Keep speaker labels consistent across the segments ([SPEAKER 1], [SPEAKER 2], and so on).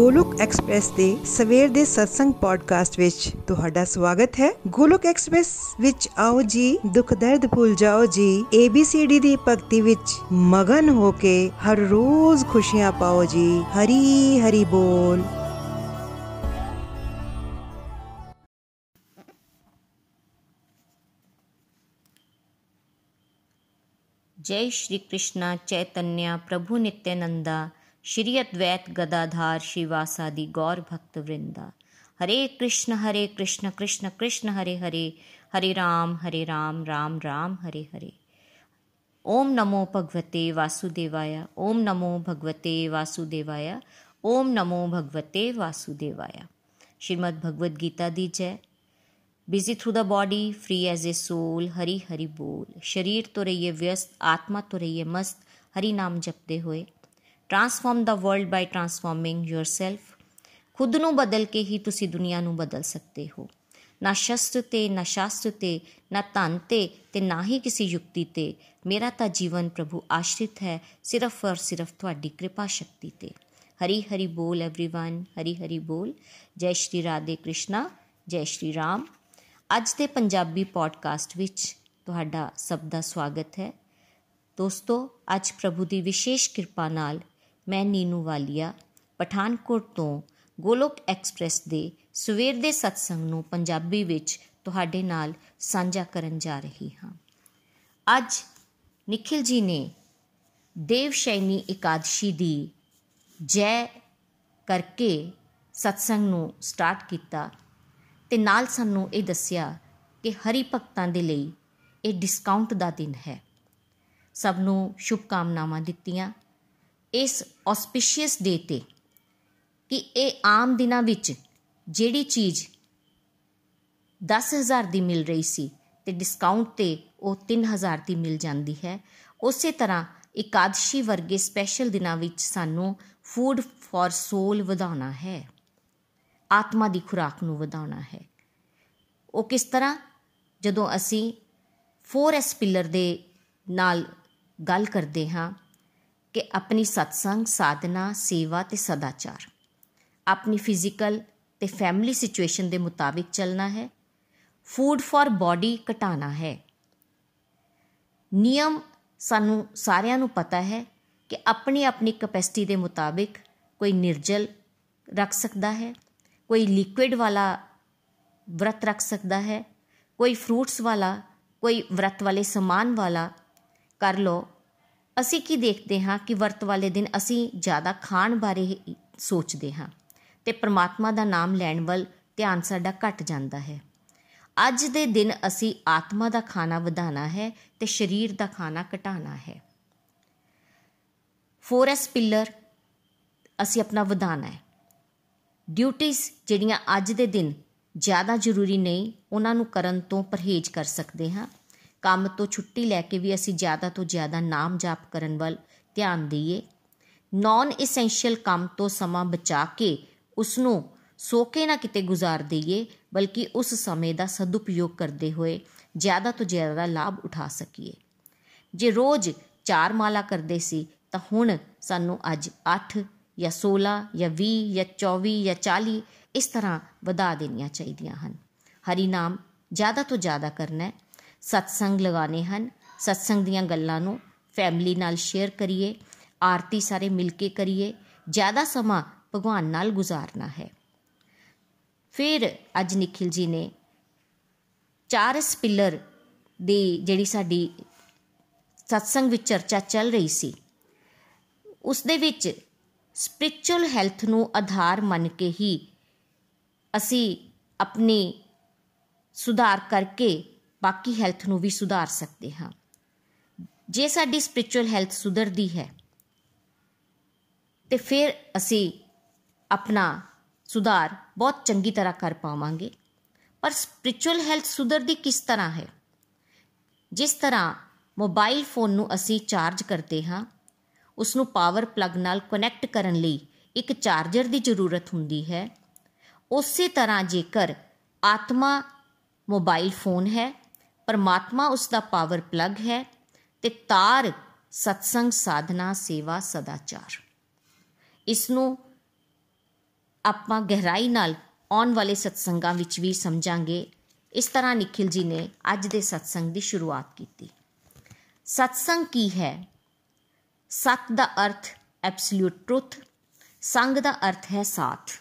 [SPEAKER 1] Golok express ਦੇ ਸਵੇਰ ਦੇ ਸਤਸੰਗ ਪੋਡਕਾਸਟ ਵਿੱਚ ਤੁਹਾਡਾ ਸਵਾਗਤ ਹੈ ਗੋਲੋਕ ਐਕਸਪ੍ਰੈਸ ਵਿੱਚ ਆਓ ਜੀ ਦੁੱਖ ਦਰਦ ਭੁੱਲ ਜਾਓ ਜੀ ABCD ਦੀ ਭਗਤੀ ਵਿੱਚ ਮਗਨ ਹੋ ਕੇ ਹਰ ਰੋਜ਼ ਖੁਸ਼ੀਆਂ ਪਾਓ ਜੀ ਹਰੀ ਹਰੀ ਬੋਲ
[SPEAKER 2] जय श्री कृष्णा चैतन्य प्रभु नित्यानंदा श्री अद्वैत गदाधार श्रीवासादि गौर भक्त वृंदा हरे कृष्ण हरे कृष्ण कृष्ण कृष्ण, हरे हरे हरे राम हरे राम राम राम, हरे हरे। ओम नमो भगवते वासुदेवाय, ओम नमो भगवते वासुदेवाय, ओम नमो भगवते वासुदेवाय। श्रीमद् भगवद गीता दी जय। Busy through the body free as a soul Hari Hari बोल। शरीर तो रहिए व्यस्त, आत्मा तो रहिए मस्त, हरि नाम जपते हुए। transform the world by transforming yourself ਖੁਦ ਨੂੰ ਬਦਲ ਕੇ ਹੀ ਤੁਸੀਂ ਦੁਨੀਆ ਨੂੰ ਬਦਲ ਸਕਦੇ ਹੋ ਨਾ ਸ਼ਸਤਰ ਤੇ ਨਾ ਸ਼ਾਸਤਰ ਤੇ ਨਾ ਧਨ ਤੇ ਤੇ ਨਾ ਹੀ ਕਿਸੇ ਯੁਕਤੀ ਤੇ ਮੇਰਾ ਤਾਂ ਜੀਵਨ ਪ੍ਰਭੂ ਆਸ਼ਰਿਤ ਹੈ ਸਿਰਫ ਔਰ ਸਿਰਫ ਤੁਹਾਡੀ ਕਿਰਪਾ ਸ਼ਕਤੀ ਤੇ ਹਰੀ ਹਰੀ ਬੋਲ एवरीवन ਹਰੀ ਹਰੀ ਬੋਲ ਜੈ ਸ਼੍ਰੀ ਰਾਧੇ ਕ੍ਰਿਸ਼ਨਾ ਜੈ ਸ਼੍ਰੀ ਰਾਮ ਅੱਜ ਦੇ ਪੰਜਾਬੀ ਪੋਡਕਾਸਟ ਵਿੱਚ ਤੁਹਾਡਾ ਸਭ ਦਾ ਸਵਾਗਤ ਹੈ ਦੋਸਤੋ ਅੱਜ ਪ੍ਰਭੂ ਦੀ ਵਿਸ਼ੇਸ਼ ਕਿਰਪਾ ਨਾਲ ਮੈਂ ਨੀਨੂ ਵਾਲੀਆ, ਪਠਾਨਕੋਟ ਤੋਂ ਗੋਲੋਕ ਐਕਸਪ੍ਰੈਸ ਦੇ ਸਵੇਰ ਦੇ ਸਤਸੰਗ ਨੂੰ ਪੰਜਾਬੀ ਵਿੱਚ ਤੁਹਾਡੇ ਨਾਲ ਸਾਂਝਾ ਕਰਨ ਜਾ ਰਹੀ ਹਾਂ। ਅੱਜ ਨikhil ji ਨੇ ਦੇਵ ਸ਼ੈਨੀ ਇਕਾदशी ਦੀ ਜੈ ਕਰਕੇ ਸਤਸੰਗ ਨੂੰ ਸਟਾਰਟ ਕੀਤਾ ਤੇ ਨਾਲ ਸਾਨੂੰ ਇਹ ਦੱਸਿਆ ਕਿ ਹਰੀ ਭਗਤਾਂ ਦੇ ਲਈ ਇਹ ਡਿਸਕਾਊਂਟ ਦਾ ਦਿਨ ਹੈ। ਸਭ ਨੂੰ ਸ਼ੁਭ ਕਾਮਨਾਵਾਂ ਦਿੱਤੀਆਂ। ਇਸ ਆਸਪੀਸ਼ੀਅਸ ਡੇ ਤੇ ਕਿ ਇਹ ਆਮ ਦਿਨਾਂ ਵਿੱਚ ਜਿਹੜੀ ਚੀਜ਼ 10000 ਦੀ ਮਿਲ ਰਹੀ ਸੀ ਤੇ ਡਿਸਕਾਊਂਟ ਤੇ ਉਹ 3000 ਦੀ ਮਿਲ ਜਾਂਦੀ ਹੈ, ਉਸੇ ਤਰ੍ਹਾਂ ਇਕਾदशी ਵਰਗੇ ਸਪੈਸ਼ਲ ਦਿਨਾਂ ਵਿੱਚ ਸਾਨੂੰ ਫੂਡ ਫॉर ਸੋਲ ਵਧਾਉਣਾ ਹੈ, ਆਤਮਾ ਦੀ ਖੁਰਾਕ ਨੂੰ ਵਧਾਉਣਾ ਹੈ। ਉਹ ਕਿਸ ਤਰ੍ਹਾਂ? ਜਦੋਂ ਅਸੀਂ 4S ਪਿਲਰ ਦੇ ਨਾਲ ਗੱਲ ਕਰਦੇ ਹਾਂ ਕਿ ਆਪਣੀ ਸਤਸੰਗ, ਸਾਧਨਾ, ਸੇਵਾ ਤੇ ਸਦਾਚਾਰ। ਆਪਣੀ ਫਿਜ਼ੀਕਲ ਤੇ ਫੈਮਿਲੀ ਸਿਚੁਏਸ਼ਨ ਦੇ ਮੁਤਾਬਿਕ ਚੱਲਣਾ ਹੈ। ਫੂਡ ਫॉर ਬਾਡੀ ਘਟਾਣਾ ਹੈ। ਨਿਯਮ ਸਾਨੂੰ ਸਾਰਿਆਂ ਨੂੰ ਪਤਾ ਹੈ ਕਿ ਆਪਣੀ ਆਪਣੀ ਕਪੈਸਿਟੀ ਦੇ ਮੁਤਾਬਿਕ ਕੋਈ ਨਿਰਜਲ ਰੱਖ ਸਕਦਾ ਹੈ, ਕੋਈ ਲਿਕੁਇਡ ਵਾਲਾ ਵਰਤ ਰੱਖ ਸਕਦਾ ਹੈ, ਕੋਈ ਫਰੂਟਸ ਵਾਲਾ, ਕੋਈ ਵਰਤ ਵਾਲੇ ਸਮਾਨ ਵਾਲਾ। ਕਰ ਲੋ ਅਸੀਂ ਕੀ ਦੇਖਦੇ ਹਾਂ ਕਿ ਵਰਤ ਵਾਲੇ ਦਿਨ ਅਸੀਂ ਜ਼ਿਆਦਾ ਖਾਣ ਬਾਰੇ ਸੋਚਦੇ ਹਾਂ ਤੇ ਪ੍ਰਮਾਤਮਾ ਦਾ ਨਾਮ ਲੈਣ ਵੱਲ ਧਿਆਨ ਸਾਡਾ ਘਟ ਜਾਂਦਾ ਹੈ। ਅੱਜ ਦੇ ਦਿਨ ਅਸੀਂ ਆਤਮਾ ਦਾ ਖਾਣਾ ਵਧਾਣਾ ਹੈ ਤੇ ਸਰੀਰ ਦਾ ਖਾਣਾ ਘਟਾਣਾ ਹੈ। 4S ਪਿਲਰ ਅਸੀਂ ਆਪਣਾ ਵਧਾਣਾ ਹੈ। ਡਿਊਟੀਆਂ ਜਿਹੜੀਆਂ ਅੱਜ ਦੇ ਦਿਨ ਜ਼ਿਆਦਾ ਜ਼ਰੂਰੀ ਨਹੀਂ, ਉਹਨਾਂ ਨੂੰ ਕਰਨ ਤੋਂ ਪਰਹੇਜ਼ ਕਰ ਸਕਦੇ ਹਾਂ। ਕੰਮ ਤੋਂ ਛੁੱਟੀ ਲੈ ਕੇ ਵੀ ਅਸੀਂ ਜ਼ਿਆਦਾ ਤੋਂ ਜ਼ਿਆਦਾ ਨਾਮ ਜਾਪ ਕਰਨ ਵੱਲ ਧਿਆਨ ਦਈਏ। ਨਾਨ ਐਸੈਂਸ਼ੀਅਲ ਕੰਮ ਤੋਂ ਸਮਾਂ ਬਚਾ ਕੇ ਉਸ ਨੂੰ ਸੋਕੇ ਨਾ ਕਿਤੇ ਗੁਜ਼ਾਰ ਦਈਏ, ਬਲਕਿ ਉਸ ਸਮੇਂ ਦਾ ਸਦੁਪਯੋਗ ਕਰਦੇ ਹੋਏ ਜ਼ਿਆਦਾ ਤੋਂ ਜ਼ਿਆਦਾ ਲਾਭ ਉਠਾ ਸਕੀਏ। ਜੇ ਰੋਜ਼ ਚਾਰ ਮਾਲਾ ਕਰਦੇ ਸੀ, ਤਾਂ ਹੁਣ ਸਾਨੂੰ ਅੱਜ 8 ਜਾਂ 16 ਜਾਂ 20 ਜਾਂ 24 ਜਾਂ 40 ਇਸ ਤਰ੍ਹਾਂ ਵਧਾ ਦੇਣੀਆਂ ਚਾਹੀਦੀਆਂ ਹਨ। ਹਰੀ ਨਾਮ ਜ਼ਿਆਦਾ ਤੋਂ ਜ਼ਿਆਦਾ ਕਰਨਾ ਹੈ। ਸਤਸੰਗ ਲਗਾਣੇ ਹਨ। ਸਤਸੰਗ ਦੀਆਂ ਗੱਲਾਂ ਨੂੰ ਫੈਮਿਲੀ ਨਾਲ ਸ਼ੇਅਰ ਕਰੀਏ, ਆਰਤੀ ਸਾਰੇ ਮਿਲ ਕੇ ਕਰੀਏ, ਜ਼ਿਆਦਾ ਸਮਾਂ ਭਗਵਾਨ ਨਾਲ ਗੁਜ਼ਾਰਨਾ ਹੈ। ਫਿਰ ਅੱਜ ਨikhil ji ਨੇ ਚਾਰਸ ਪਿਲਰ ਦੀ ਜਿਹੜੀ ਸਾਡੀ ਸਤਸੰਗ ਵਿੱਚ ਚਰਚਾ ਚੱਲ ਰਹੀ ਸੀ ਉਸ ਦੇ ਵਿੱਚ ਸਪਿਰਚੁਅਲ ਹੈਲਥ ਨੂੰ ਆਧਾਰ ਮੰਨ ਕੇ ਹੀ ਅਸੀਂ ਆਪਣੀ ਸੁਧਾਰ ਕਰਕੇ ਬਾਕੀ ਹੈਲਥ ਨੂੰ ਵੀ ਸੁਧਾਰ ਸਕਦੇ ਹਾਂ। ਜੇ ਸਾਡੀ ਸਪਿਰਚੁਅਲ ਹੈਲਥ ਸੁਧਰਦੀ ਹੈ, ਤੇ ਫਿਰ ਅਸੀਂ ਆਪਣਾ ਸੁਧਾਰ ਬਹੁਤ ਚੰਗੀ ਤਰ੍ਹਾਂ ਕਰ ਪਾਵਾਂਗੇ। ਪਰ ਸਪਿਰਚੁਅਲ ਹੈਲਥ ਸੁਧਰਦੀ ਕਿਸ ਤਰ੍ਹਾਂ ਹੈ? ਜਿਸ ਤਰ੍ਹਾਂ ਮੋਬਾਈਲ ਫੋਨ ਨੂੰ ਅਸੀਂ ਚਾਰਜ ਕਰਦੇ ਹਾਂ ਉਸ ਨੂੰ ਪਾਵਰ ਪਲੱਗ ਨਾਲ ਕਨੈਕਟ ਕਰਨ ਲਈ ਇੱਕ ਚਾਰਜਰ ਦੀ ਜ਼ਰੂਰਤ ਹੁੰਦੀ ਹੈ। ਉਸੇ ਤਰ੍ਹਾਂ ਜੇਕਰ ਆਤਮਾ ਮੋਬਾਈਲ ਫੋਨ ਹੈ ਪਰਮਾਤਮਾ ਉਸ ਦਾ ਪਾਵਰ ਪਲੱਗ ਹੈ ਤੇ ਤਾਰ ਸਤਸੰਗ ਸਾਧਨਾ ਸੇਵਾ ਸਦਾਚਾਰ। ਇਸ ਨੂੰ ਆਪਾਂ ਗਹਿਰਾਈ ਨਾਲ ਆਉਣ ਵਾਲੇ ਸਤਸੰਗਾਂ ਵਿੱਚ ਵੀ ਸਮਝਾਂਗੇ। ਇਸ ਤਰ੍ਹਾਂ ਨikhil ji ਨੇ ਅੱਜ ਦੇ ਸਤਸੰਗ ਦੀ ਸ਼ੁਰੂਆਤ ਕੀਤੀ। ਸਤਸੰਗ ਕੀ ਹੈ? ਸਤ ਦਾ ਅਰਥ ਐਬਸੋਲੂਟ ਟਰੁੱਥ ਸੰਗ ਦਾ ਅਰਥ ਹੈ ਸਾਥ।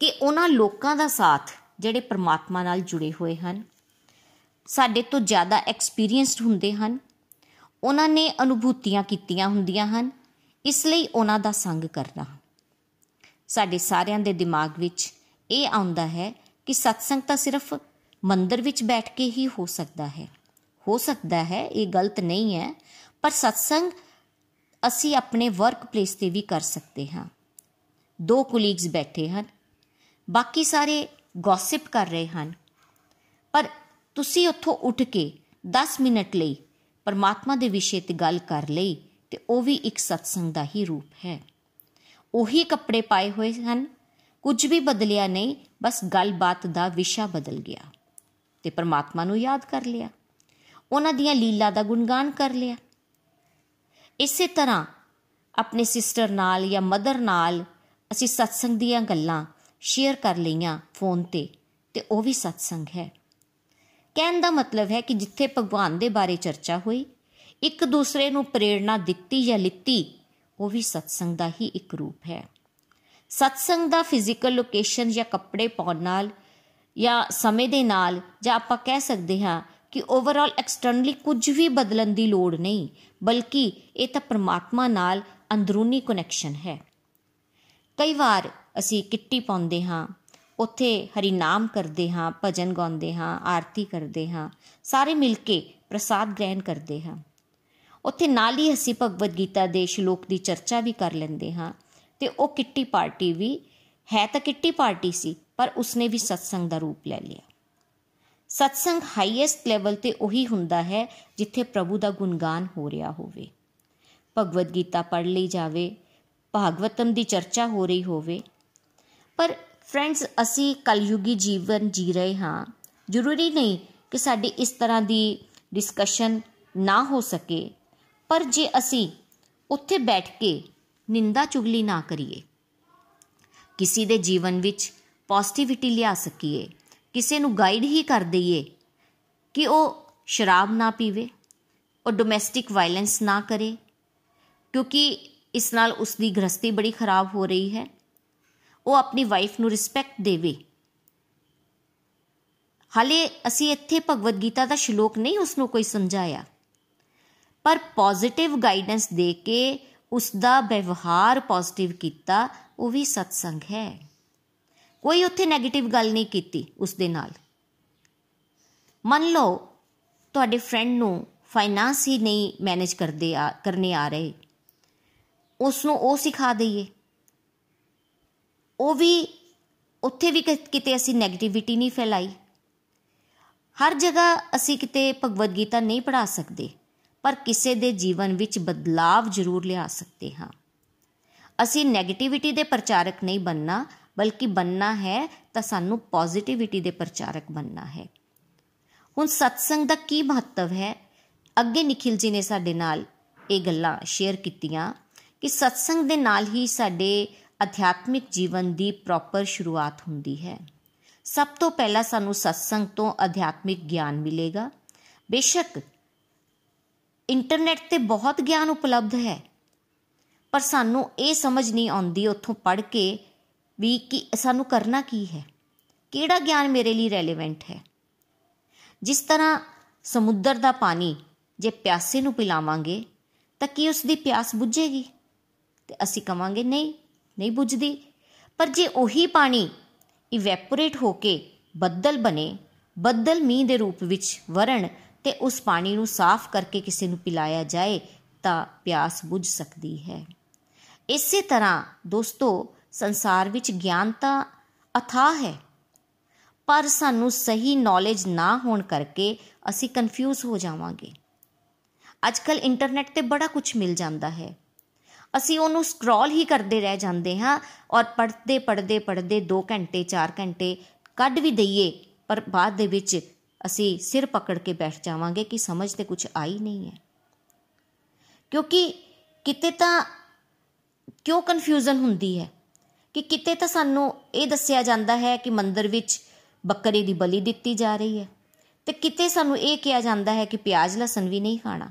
[SPEAKER 2] ਕਿ ਉਹਨਾਂ ਲੋਕਾਂ ਦਾ ਸਾਥ ਜਿਹੜੇ ਪ੍ਰਮਾਤਮਾ ਨਾਲ ਜੁੜੇ ਹੋਏ ਹਨ। ਸਾਡੇ ਤੋਂ ਜ਼ਿਆਦਾ ਐਕਸਪੀਰੀਅੰਸਡ ਹੁੰਦੇ ਹਨ। ਉਹਨਾਂ ਨੇ ਅਨੁਭੂਤੀਆਂ ਕੀਤੀਆਂ ਹੁੰਦੀਆਂ ਹਨ। ਇਸ ਲਈ ਉਹਨਾਂ ਦਾ ਸੰਗ ਕਰਨਾ। ਸਾਡੇ ਸਾਰਿਆਂ ਦੇ ਦਿਮਾਗ ਵਿੱਚ ਇਹ ਆਉਂਦਾ ਹੈ ਕਿ ਸਤਸੰਗ ਤਾਂ ਸਿਰਫ ਮੰਦਰ ਵਿੱਚ ਬੈਠ ਕੇ ਹੀ ਹੋ ਸਕਦਾ ਹੈ। ਹੋ ਸਕਦਾ ਹੈ, ਇਹ ਗਲਤ ਨਹੀਂ ਹੈ, ਪਰ ਸਤਸੰਗ ਅਸੀਂ ਆਪਣੇ ਵਰਕ ਪਲੇਸ ਤੇ ਵੀ ਕਰ ਸਕਦੇ ਹਾਂ। ਦੋ ਕੁਲੀਗਸ ਬੈਠੇ ਹਨ। ਬਾਕੀ ਸਾਰੇ ਗੌਸਿਪ ਕਰ ਰਹੇ ਹਨ। ਪਰ ਤੁਸੀਂ ਉੱਥੋਂ ਉੱਠ ਕੇ 10 ਮਿੰਟ ਲਈ ਪਰਮਾਤਮਾ ਦੇ ਵਿਸ਼ੇ ਤੇ ਗੱਲ ਕਰ ਲਈ ਤੇ ਉਹ ਵੀ ਇੱਕ ਸਤਸੰਗ ਦਾ ਹੀ ਰੂਪ ਹੈ। ਉਹੀ ਕੱਪੜੇ ਪਾਏ ਹੋਏ ਹਨ। ਕੁਝ ਵੀ ਬਦਲਿਆ ਨਹੀਂ, ਬਸ ਗੱਲਬਾਤ ਦਾ ਵਿਸ਼ਾ ਬਦਲ ਗਿਆ ਤੇ ਪਰਮਾਤਮਾ ਨੂੰ ਯਾਦ ਕਰ ਲਿਆ। ਉਹਨਾਂ ਦੀਆਂ ਲੀਲਾ ਦਾ ਗੁਣਗਾਨ ਕਰ ਲਿਆ। ਇਸੇ ਤਰ੍ਹਾਂ ਆਪਣੇ ਸਿਸਟਰ ਨਾਲ ਜਾਂ ਮਦਰ ਨਾਲ ਅਸੀਂ ਸਤਸੰਗ ਦੀਆਂ ਗੱਲਾਂ ਸ਼ੇਅਰ ਕਰ ਲਈਆਂ ਫੋਨ ਤੇ ਤੇ ਉਹ ਵੀ ਸਤਸੰਗ ਹੈ। ਕਹਿਣ ਦਾ ਮਤਲਬ ਹੈ ਕਿ ਜਿੱਥੇ ਭਗਵਾਨ ਦੇ ਬਾਰੇ ਚਰਚਾ ਹੋਈ, ਇੱਕ ਦੂਸਰੇ ਨੂੰ ਪ੍ਰੇਰਣਾ ਦਿੱਤੀ ਜਾਂ ਲਿੱਤੀ, ਉਹ ਵੀ ਸਤਸੰਗ ਦਾ ਹੀ ਇੱਕ ਰੂਪ ਹੈ। ਸਤਸੰਗ ਦਾ ਫਿਜ਼ੀਕਲ ਲੋਕੇਸ਼ਨ ਜਾਂ ਕੱਪੜੇ ਪਾਉਣ ਨਾਲ ਜਾਂ ਸਮੇਂ ਦੇ ਨਾਲ, ਜਾਂ ਆਪਾਂ ਕਹਿ ਸਕਦੇ ਹਾਂ ਕਿ ਓਵਰਆਲ ਐਕਸਟਰਨਲੀ ਕੁਝ ਵੀ ਬਦਲਣ ਦੀ ਲੋੜ ਨਹੀਂ, ਬਲਕਿ ਇਹ ਤਾਂ ਪ੍ਰਮਾਤਮਾ ਨਾਲ ਅੰਦਰੂਨੀ ਕਨੈਕਸ਼ਨ ਹੈ। ਕਈ ਵਾਰ ਅਸੀਂ ਕਿੱਟੀ ਪਾਉਂਦੇ ਹਾਂ ਉੱਥੇ ਹਰੀ ਨਾਮ ਕਰਦੇ ਹਾਂ, ਭਜਨ ਗਾਉਂਦੇ ਹਾਂ, ਆਰਤੀ ਕਰਦੇ ਹਾਂ, ਸਾਰੇ ਮਿਲ ਕੇ ਪ੍ਰਸਾਦ ਗ੍ਰਹਿਣ ਕਰਦੇ ਹਾਂ। ਉੱਥੇ ਨਾਲ ਹੀ ਅਸੀਂ ਭਗਵਦ ਗੀਤਾ ਦੇ ਸ਼ਲੋਕ ਦੀ ਚਰਚਾ ਵੀ ਕਰ ਲੈਂਦੇ ਹਾਂ ਤੇ ਉਹ ਕਿੱਟੀ ਪਾਰਟੀ ਵੀ ਹੈ ਤਾਂ ਕਿੱਟੀ ਪਾਰਟੀ ਸੀ, ਪਰ ਉਸਨੇ ਵੀ ਸਤਸੰਗ ਦਾ ਰੂਪ ਲੈ ਲਿਆ। ਸਤਸੰਗ ਹਾਈਐਸਟ ਲੈਵਲ ਤੇ ਉਹੀ ਹੁੰਦਾ ਹੈ ਜਿੱਥੇ ਪ੍ਰਭੂ ਦਾ ਗੁਣਗਾਨ ਹੋ ਰਿਹਾ ਹੋਵੇ। ਭਗਵਦ ਗੀਤਾ ਪੜ੍ਹ ਲਈ ਜਾਵੇ, ਭਾਗਵਤਮ ਦੀ ਚਰਚਾ ਹੋ ਰਹੀ ਹੋਵੇ, ਪਰ ਫਰੈਂਡਸ ਅਸੀਂ ਕਲਯੁਗੀ ਜੀਵਨ ਜੀ ਰਹੇ ਹਾਂ। ਜ਼ਰੂਰੀ ਨਹੀਂ ਕਿ ਸਾਡੀ ਇਸ ਤਰ੍ਹਾਂ ਦੀ ਡਿਸਕਸ਼ਨ ਨਾ ਹੋ ਸਕੇ, ਪਰ ਜੇ ਅਸੀਂ ਉੱਥੇ ਬੈਠ ਕੇ ਨਿੰਦਾ ਚੁਗਲੀ ਨਾ ਕਰੀਏ, ਕਿਸੇ ਦੇ ਜੀਵਨ ਵਿੱਚ ਪੋਜ਼ਿਟਿਵਿਟੀ ਲਿਆ ਸਕੀਏ, ਕਿਸੇ ਨੂੰ ਗਾਈਡ ਹੀ ਕਰ ਦਈਏ ਕਿ ਉਹ ਸ਼ਰਾਬ ਨਾ ਪੀਵੇ, ਉਹ ਡੋਮੈਸਟਿਕ ਵਾਇਲੈਂਸ ਨਾ ਕਰੇ, ਕਿਉਂਕਿ ਇਸ ਨਾਲ ਉਸ ਦੀ ਗ੍ਰਸਤੀ ਬੜੀ ਖਰਾਬ ਹੋ ਰਹੀ ਹੈ। ਉਹ ਆਪਣੀ ਵਾਈਫ ਨੂੰ ਰਿਸਪੈਕਟ ਦੇਵੇ। ਹਾਲੇ ਅਸੀਂ ਇੱਥੇ ਭਗਵਦ ਗੀਤਾ ਦਾ ਸ਼ਲੋਕ ਨਹੀਂ ਉਸ ਨੂੰ ਕੋਈ ਸਮਝਾਇਆ। ਪਰ ਪੋਜ਼ਿਟਿਵ ਗਾਈਡੈਂਸ ਦੇ ਕੇ ਉਸ ਦਾ ਵਿਵਹਾਰ ਪੋਜ਼ਿਟਿਵ ਕੀਤਾ, ਉਹ ਵੀ ਸਤਸੰਗ ਹੈ। ਕੋਈ ਉੱਥੇ 네ਗੇਟਿਵ ਗੱਲ ਨਹੀਂ ਕੀਤੀ ਉਸ ਦੇ ਨਾਲ। ਮੰਨ ਲਓ, ਤੁਹਾਡੇ ਫਰੈਂਡ ਨੂੰ ਫਾਈਨਾਂਸ ਹੀ ਨਹੀਂ ਮੈਨੇਜ ਕਰਦੇ ਆ, ਕਰਨੇ ਆ ਰਹੇ। ਉਸ ਨੂੰ ਉਹ ਸਿਖਾ ਦਈਏ। ਉਹ ਵੀ, ਉੱਥੇ ਵੀ ਕਿਤੇ ਅਸੀਂ 네ਗੇਟਿਵਿਟੀ ਨਹੀਂ ਫੈਲਾਈ। ਹਰ ਜਗ੍ਹਾ ਅਸੀਂ ਕਿਤੇ ਭਗਵਦ ਗੀਤਾ ਨਹੀਂ ਪੜਾ ਸਕਦੇ, ਪਰ ਕਿਸੇ ਦੇ ਜੀਵਨ ਵਿੱਚ ਬਦਲਾਵ ਜ਼ਰੂਰ ਲਿਆ ਸਕਦੇ ਹਾਂ। ਅਸੀਂ 네ਗੇਟਿਵਿਟੀ ਦੇ ਪ੍ਰਚਾਰਕ ਨਹੀਂ ਬੰਨਣਾ ਬਲਕਿ ਬੰਨਣਾ ਹੈ ਤਾਂ ਸਾਨੂੰ ਪੋਜ਼ਿਟਿਵਿਟੀ ਦੇ ਪ੍ਰਚਾਰਕ ਬੰਨਣਾ ਹੈ। ਹੁਣ ਸਤਸੰਗ ਦਾ ਕੀ ਮਹੱਤਵ ਹੈ? ਅੱਗੇ ਨikhil ji ਨੇ ਸਾਡੇ ਨਾਲ ਇਹ ਗੱਲਾਂ ਸ਼ੇਅਰ ਕੀਤੀਆਂ ਕਿ ਸਤਸੰਗ ਦੇ ਨਾਲ ਹੀ ਸਾਡੇ ਅਧਿਆਤਮਿਕ ਜੀਵਨ ਦੀ ਪ੍ਰੋਪਰ ਸ਼ੁਰੂਆਤ ਹੁੰਦੀ ਹੈ। ਸਭ ਤੋਂ ਪਹਿਲਾਂ ਸਾਨੂੰ ਸਤਸੰਗ ਤੋਂ ਅਧਿਆਤਮਿਕ ਗਿਆਨ ਮਿਲੇਗਾ। ਬੇਸ਼ੱਕ ਇੰਟਰਨੈਟ ਤੇ ਬਹੁਤ ਗਿਆਨ ਉਪਲਬਧ ਹੈ, ਪਰ ਸਾਨੂੰ ਇਹ ਸਮਝ ਨਹੀਂ ਆਉਂਦੀ ਉੱਥੋਂ ਪੜ੍ਹ ਕੇ ਵੀ ਕਿ ਸਾਨੂੰ ਕਰਨਾ ਕੀ ਹੈ। ਕਿਹੜਾ ਗਿਆਨ ਮੇਰੇ ਲਈ ਰੈਲੇਵੈਂਟ ਹੈ? ਜਿਸ ਤਰ੍ਹਾਂ ਸਮੁੰਦਰ ਦਾ ਪਾਣੀ ਜੇ ਪਿਆਸੇ ਨੂੰ ਪਿਲਾਵਾਂਗੇ ਤਾਂ ਕੀ ਉਸ ਦੀ ਪਿਆਸ ਬੁਝੇਗੀ? ਤੇ ਅਸੀਂ ਕਵਾਂਗੇ ਨਹੀਂ ਨਹੀਂ ਬੁਝਦੀ। ਪਰ ਜੇ ਉਹੀ ਪਾਣੀ ਇਵੈਪੋਰੇਟ ਹੋ ਕੇ ਬੱਦਲ ਬਣੇ, ਬੱਦਲ ਮੀਂਹ ਦੇ ਰੂਪ ਵਿੱਚ ਵਰਣ ਤੇ ਉਸ ਪਾਣੀ ਨੂੰ ਸਾਫ਼ ਕਰਕੇ ਕਿਸੇ ਨੂੰ ਪਿਲਾਇਆ ਜਾਏ, ਤਾਂ ਪਿਆਸ ਬੁਝ ਸਕਦੀ ਹੈ। ਇਸੇ ਤਰ੍ਹਾਂ ਦੋਸਤੋ, ਸੰਸਾਰ ਵਿੱਚ ਗਿਆਨ ਤਾਂ ਅਥਾਹ ਹੈ, ਪਰ ਸਾਨੂੰ ਸਹੀ ਨੌਲੇਜ ਨਾ ਹੋਣ ਕਰਕੇ ਅਸੀਂ ਕਨਫਿਊਜ਼ ਹੋ ਜਾਵਾਂਗੇ। ਅੱਜਕੱਲ ਇੰਟਰਨੈਟ ਤੇ ਬੜਾ ਕੁਝ ਮਿਲ ਜਾਂਦਾ ਹੈ। ਅਸੀਂ ਉਹਨੂੰ ਸਕਰੋਲ ਹੀ ਕਰਦੇ ਰਹਿ ਜਾਂਦੇ ਹਾਂ ਔਰ ਪੜ੍ਹਦੇ ਪੜ੍ਹਦੇ ਪੜ੍ਹਦੇ 2 ਘੰਟੇ 4 ਘੰਟੇ ਕੱਢ ਵੀ ਦਈਏ, ਪਰ ਬਾਅਦ ਦੇ ਵਿੱਚ ਅਸੀਂ ਸਿਰ ਪਕੜ ਕੇ ਬੈਠ ਜਾਵਾਂਗੇ ਕਿ ਸਮਝ ਤੇ ਕੁਝ ਆਈ ਨਹੀਂ ਹੈ। ਕਿਉਂਕਿ ਕਿਤੇ ਤਾਂ ਕਿਉਂ ਕਨਫਿਊਜ਼ਨ ਹੁੰਦੀ ਹੈ? ਕਿ ਕਿਤੇ ਤਾਂ ਸਾਨੂੰ ਇਹ ਦੱਸਿਆ ਜਾਂਦਾ ਹੈ ਕਿ ਮੰਦਰ ਵਿੱਚ ਬੱਕਰੇ ਦੀ ਬਲੀ ਦਿੱਤੀ ਜਾ ਰਹੀ ਹੈ ਤੇ ਕਿਤੇ ਸਾਨੂੰ ਇਹ ਕਿਹਾ ਜਾਂਦਾ ਹੈ ਕਿ ਪਿਆਜ਼ ਲਸਣ ਵੀ ਨਹੀਂ ਖਾਣਾ।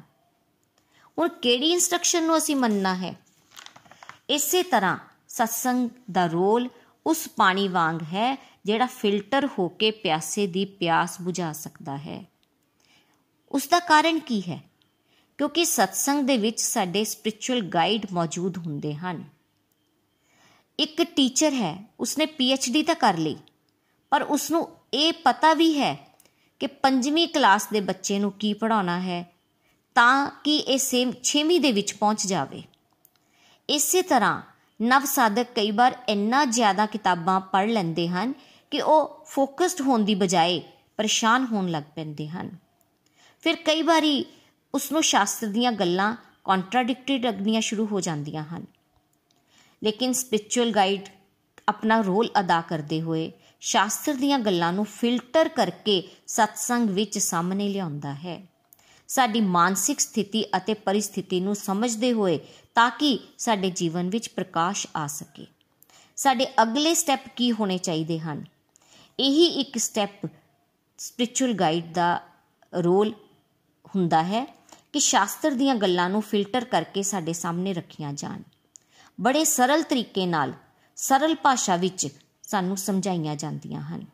[SPEAKER 2] ਹੁਣ ਕਿਹੜੀ ਇਨਸਟਰਕਸ਼ਨ ਨੂੰ ਅਸੀਂ ਮੰਨਣਾ ਹੈ? ਇਸੇ ਤਰ੍ਹਾਂ ਸਤਸੰਗ ਦਾ ਰੋਲ ਉਸ ਪਾਣੀ ਵਾਂਗ ਹੈ ਜਿਹੜਾ ਫਿਲਟਰ ਹੋ ਕੇ ਪਿਆਸੇ ਦੀ ਪਿਆਸ ਬੁਝਾ ਸਕਦਾ ਹੈ। ਉਸ ਦਾ ਕਾਰਨ ਕੀ ਹੈ? ਕਿਉਂਕਿ ਸਤਸੰਗ ਦੇ ਵਿੱਚ ਸਾਡੇ ਸਪਿਰਚੁਅਲ ਗਾਈਡ ਮੌਜੂਦ ਹੁੰਦੇ ਹਨ। ਇੱਕ ਟੀਚਰ ਹੈ, ਉਸਨੇ ਡੀ ਤਾਂ ਕਰ ਲਈ, ਪਰ ਉਸ ਨੂੰ ਇਹ ਪਤਾ ਵੀ ਹੈ ਕਿ ਪੰਜਵੀਂ ਕਲਾਸ ਦੇ ਬੱਚੇ ਨੂੰ ਕੀ ਪੜਾਉਣਾ ਹੈ ਤਾਂ ਕਿ ਇਹ 6ਵੀਂ ਦੇ ਵਿੱਚ ਪਹੁੰਚ ਜਾਵੇ। ਇਸੇ ਤਰ੍ਹਾਂ ਨਵ ਸਾਧਕ ਕਈ ਵਾਰ ਇੰਨਾ ਜ਼ਿਆਦਾ ਕਿਤਾਬਾਂ ਪੜ੍ਹ ਲੈਂਦੇ ਹਨ ਕਿ ਉਹ ਫੋਕਸਡ ਹੋਣ ਦੀ ਬਜਾਏ ਪਰੇਸ਼ਾਨ ਹੋਣ ਲੱਗ ਪੈਂਦੇ ਹਨ। ਫਿਰ ਕਈ ਵਾਰੀ ਉਸ ਨੂੰ ਸ਼ਾਸਤਰ ਦੀਆਂ ਗੱਲਾਂ ਕੰਟਰਾਡਿਕਟਰੀ ਲੱਗਣੀਆਂ ਸ਼ੁਰੂ ਹੋ ਜਾਂਦੀਆਂ ਹਨ। ਲੇਕਿਨ ਸਪਿਰਚੁਅਲ ਗਾਈਡ ਆਪਣਾ ਰੋਲ ਅਦਾ ਕਰਦੇ ਹੋਏ ਸ਼ਾਸਤਰ ਦੀਆਂ ਗੱਲਾਂ ਨੂੰ ਫਿਲਟਰ ਕਰਕੇ ਸਤਸੰਗ ਵਿੱਚ ਸਾਹਮਣੇ ਲਿਆਉਂਦਾ ਹੈ। ਸਾਡੀ ਮਾਨਸਿਕ ਸਥਿਤੀ ਅਤੇ ਪਰਿਸਥਿਤੀ ਨੂੰ ਸਮਝਦੇ ਹੋਏ ਤਾਂ ਕਿ ਸਾਡੇ ਜੀਵਨ ਵਿੱਚ ਪ੍ਰਕਾਸ਼ ਆ ਸਕੇ। ਸਾਡੇ ਅਗਲੇ ਸਟੈਪ ਕੀ ਹੋਣੇ ਚਾਹੀਦੇ ਹਨ? ਇਹੀ ਇੱਕ ਸਟੈਪ ਸਪਿਰਚੁਅਲ ਗਾਈਡ ਦਾ ਰੋਲ ਹੁੰਦਾ ਹੈ ਕਿ ਸ਼ਾਸਤਰ ਦੀਆਂ ਗੱਲਾਂ ਨੂੰ ਫਿਲਟਰ ਕਰਕੇ ਸਾਡੇ ਸਾਹਮਣੇ ਰੱਖੀਆਂ ਜਾਣ। ਬੜੇ ਸਰਲ ਤਰੀਕੇ ਨਾਲ ਸਰਲ ਭਾਸ਼ਾ ਵਿੱਚ ਸਾਨੂੰ ਸਮਝਾਈਆਂ ਜਾਂਦੀਆਂ ਹਨ।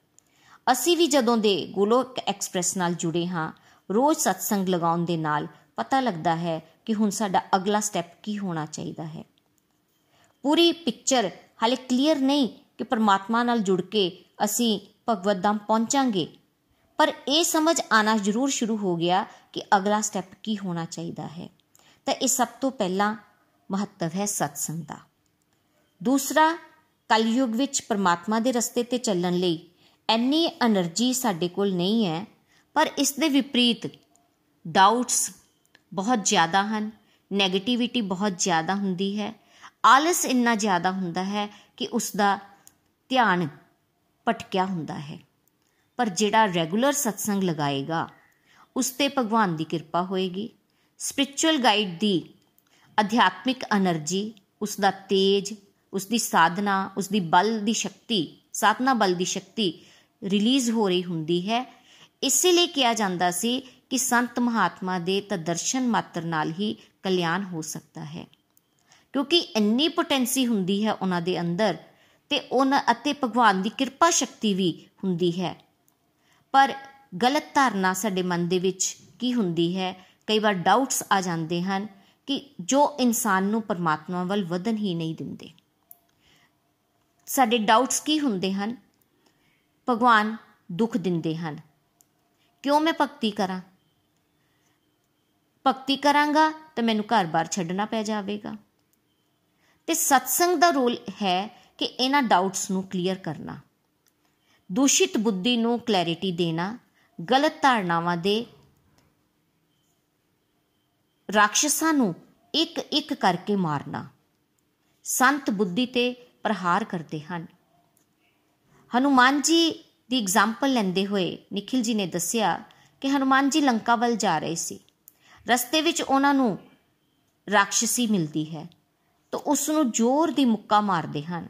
[SPEAKER 2] ਅਸੀਂ ਵੀ ਜਦੋਂ ਦੇ ਗੋਲੋਕ ਐਕਸਪ੍ਰੈਸ ਨਾਲ ਜੁੜੇ ਹਾਂ ਰੋਜ਼ ਸਤਸੰਗ ਲਗਾਉਣ ਦੇ ਨਾਲ ਪਤਾ ਲੱਗਦਾ ਹੈ ਕਿ ਹੁਣ ਸਾਡਾ ਅਗਲਾ ਸਟੈਪ ਕੀ ਹੋਣਾ ਚਾਹੀਦਾ ਹੈ। ਪੂਰੀ ਪਿਕਚਰ ਹਾਲੇ ਕਲੀਅਰ ਨਹੀਂ ਕਿ ਪਰਮਾਤਮਾ ਨਾਲ ਜੁੜ ਕੇ ਅਸੀਂ ਭਗਵਤ ਧਾਮ ਪਹੁੰਚਾਂਗੇ। ਪਰ ਇਹ ਸਮਝ ਆਣਾ ਜ਼ਰੂਰ ਸ਼ੁਰੂ ਹੋ ਗਿਆ ਕਿ ਅਗਲਾ ਸਟੈਪ ਕੀ ਹੋਣਾ ਚਾਹੀਦਾ ਹੈ। ਤਾਂ ਇਹ ਸਭ ਤੋਂ ਪਹਿਲਾਂ ਮਹੱਤਵ ਹੈ ਸਤਸੰਗ ਦਾ। ਦੂਸਰਾ, ਕਲਯੁਗ ਵਿੱਚ ਪਰਮਾਤਮਾ ਦੇ ਰਸਤੇ ਤੇ ਚੱਲਣ ਲਈ ਐਨੀ એનર્ਜੀ ਸਾਡੇ ਕੋਲ ਨਹੀਂ ਹੈ ਪਰ ਇਸ ਦੇ ਵਿਪਰੀਤ ਡਾਊਟਸ ਬਹੁਤ ਜ਼ਿਆਦਾ ਹਨ 네ਗੇਟਿਵਿਟੀ ਬਹੁਤ ਜ਼ਿਆਦਾ ਹੁੰਦੀ ਹੈ, ਆਲਸ ਇੰਨਾ ਜ਼ਿਆਦਾ ਹੁੰਦਾ ਹੈ ਕਿ ਉਸ ਦਾ ਧਿਆਨ ਭਟਕਿਆ ਹੁੰਦਾ ਹੈ। ਪਰ ਜਿਹੜਾ ਰੈਗੂਲਰ satsang ਲਗਾਏਗਾ, ਉਸ ਤੇ ਭਗਵਾਨ ਦੀ ਕਿਰਪਾ ਹੋਏਗੀ। ਸਪਿਰਚੁਅਲ ਗਾਈਡ ਦੀ ਅਧਿਆਤਮਿਕ એનર્ਜੀ ਉਸ ਦਾ ਤੇਜ ਉਸ ਦੀ ਸਾਧਨਾ ਉਸ ਦੀ ਬਲ ਦੀ ਸ਼ਕਤੀ, ਸਾਧਨਾ ਬਲ ਦੀ ਸ਼ਕਤੀ ਰਿਲੀਜ਼ ਹੋ ਰਹੀ ਹੁੰਦੀ ਹੈ। ਇਸੇ ਲਈ ਕਿਹਾ ਜਾਂਦਾ ਸੀ ਕਿ ਸੰਤ ਮਹਾਤਮਾ ਦੇ ਤਦਰਸ਼ਨ ਮਾਤਰ ਨਾਲ ਹੀ ਕਲਿਆਣ ਹੋ ਸਕਦਾ ਹੈ। ਕਿਉਂਕਿ ਇੰਨੀ ਪੋਟੈਂਸੀ ਹੁੰਦੀ ਹੈ ਉਹਨਾਂ ਦੇ ਅੰਦਰ ਤੇ ਉਹਨਾਂ ਅਤੇ ਭਗਵਾਨ ਦੀ ਕਿਰਪਾ ਸ਼ਕਤੀ ਵੀ ਹੁੰਦੀ ਹੈ। ਪਰ ਗਲਤ ਧਾਰਨਾ ਸਾਡੇ ਮਨ ਦੇ ਵਿੱਚ ਕੀ ਹੁੰਦੀ ਹੈ? ਕਈ ਵਾਰ ਡਾਊਟਸ ਆ ਜਾਂਦੇ ਹਨ ਕਿ ਜੋ ਇਨਸਾਨ ਨੂੰ ਪਰਮਾਤਮਾ ਵੱਲ ਵਧਣ ਹੀ ਨਹੀਂ ਦਿੰਦੇ। ਸਾਡੇ ਡਾਊਟਸ ਕੀ ਹੁੰਦੇ ਹਨ? ਭਗਵਾਨ ਦੁੱਖ ਦਿੰਦੇ ਹਨ। ਕਿਉਂ ਮੈਂ ਭਗਤੀ ਕਰਾਂ? ਭਗਤੀ ਕਰਾਂਗਾ ਤਾਂ ਮੈਨੂੰ ਘਰ-ਬਾਰ ਛੱਡਣਾ ਪੈ ਜਾਵੇਗਾ। ਤੇ ਸਤਸੰਗ ਦਾ ਰੋਲ ਹੈ ਕਿ ਇਹਨਾਂ ਡਾਊਟਸ ਨੂੰ ਕਲੀਅਰ ਕਰਨਾ, ਦੂਸ਼ਿਤ ਬੁੱਧੀ ਨੂੰ ਕਲੈਰਿਟੀ ਦੇਣਾ, ਗਲਤ ਧਾਰਨਾਵਾਂ ਦੇ ਰਾਖਸ਼ਾਂ ਨੂੰ ਇੱਕ ਇੱਕ ਕਰਕੇ ਮਾਰਨਾ, ਸੰਤ ਬੁੱਧੀ ਤੇ ਪ੍ਰਹਾਰ ਕਰਦੇ ਹਨ। ਹਨੂਮਾਨ ਜੀ ਦੀ ਐਗਜ਼ਾਮਪਲ ਲੈਂਦੇ ਹੋਏ ਨikhil ji ਨੇ ਦੱਸਿਆ ਕਿ ਹਨੂਮਾਨ ਜੀ ਲੰਕਾ ਵੱਲ ਜਾ ਰਹੇ ਸੀ। ਰਸਤੇ ਵਿੱਚ ਉਹਨਾਂ ਨੂੰ ਰਾਖਸ਼ੀ ਮਿਲਦੀ ਹੈ, ਤਾਂ ਉਸ ਨੂੰ ਜ਼ੋਰ ਦੀ ਮੁੱਕਾ ਮਾਰਦੇ ਹਨ।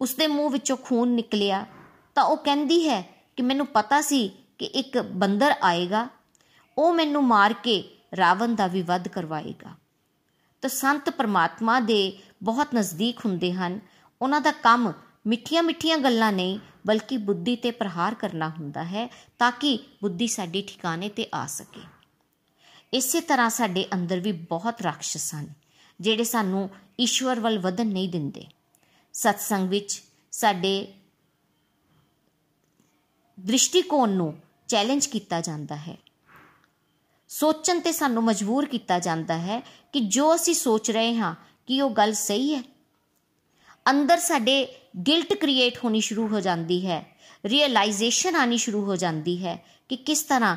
[SPEAKER 2] ਉਸ ਦੇ ਮੂੰਹ ਵਿੱਚੋਂ ਖੂਨ ਨਿਕਲਿਆ, ਤਾਂ ਉਹ ਕਹਿੰਦੀ ਹੈ ਕਿ ਮੈਨੂੰ ਪਤਾ ਸੀ ਕਿ ਇੱਕ ਬੰਦਰ ਆਏਗਾ, ਉਹ ਮੈਨੂੰ ਮਾਰ ਕੇ ਰਾਵਣ ਦਾ ਵੀ ਵੱਧ ਕਰਵਾਏਗਾ। ਤਾਂ ਸੰਤ ਪਰਮਾਤਮਾ ਦੇ ਬਹੁਤ ਨਜ਼ਦੀਕ ਹੁੰਦੇ ਹਨ, ਉਹਨਾਂ ਦਾ ਕੰਮ ਮਿੱਠੀਆਂ-ਮਿੱਠੀਆਂ ਗੱਲਾਂ ਨਹੀਂ, ਬਲਕਿ ਬੁੱਧੀ ਤੇ ਪ੍ਰਹਾਰ ਕਰਨਾ ਹੁੰਦਾ ਹੈ ਤਾਂ ਕਿ ਬੁੱਧੀ ਸਾਡੀ ਠਿਕਾਣੇ ਤੇ ਆ ਸਕੇ। ਇਸੇ ਤਰ੍ਹਾਂ ਸਾਡੇ ਅੰਦਰ ਵੀ ਬਹੁਤ ਰਾਖਸ਼ ਹਨ ਜਿਹੜੇ ਸਾਨੂੰ ਈਸ਼ਵਰ ਵੱਲ ਵਧਣ ਨਹੀਂ ਦਿੰਦੇ। ਸਤਸੰਗ ਵਿੱਚ ਸਾਡੇ ਦ੍ਰਿਸ਼ਟੀਕੋਣ ਨੂੰ ਚੈਲੰਜ ਕੀਤਾ ਜਾਂਦਾ ਹੈ। ਸੋਚਣ ਤੇ ਸਾਨੂੰ ਮਜਬੂਰ ਕੀਤਾ ਜਾਂਦਾ ਹੈ ਕਿ ਜੋ ਅਸੀਂ ਸੋਚ ਰਹੇ ਹਾਂ, ਕਿ ਉਹ ਗੱਲ ਸਹੀ ਹੈ? ਅੰਦਰ ਸਾਡੇ ਗਿਲਟ ਕ੍ਰੀਏਟ ਹੋਣੀ ਸ਼ੁਰੂ ਹੋ ਜਾਂਦੀ ਹੈ ਰੀਅਲਾਈਜੇਸ਼ਨ ਆਣੀ ਸ਼ੁਰੂ ਹੋ ਜਾਂਦੀ ਹੈ ਕਿ ਕਿਸ ਤਰ੍ਹਾਂ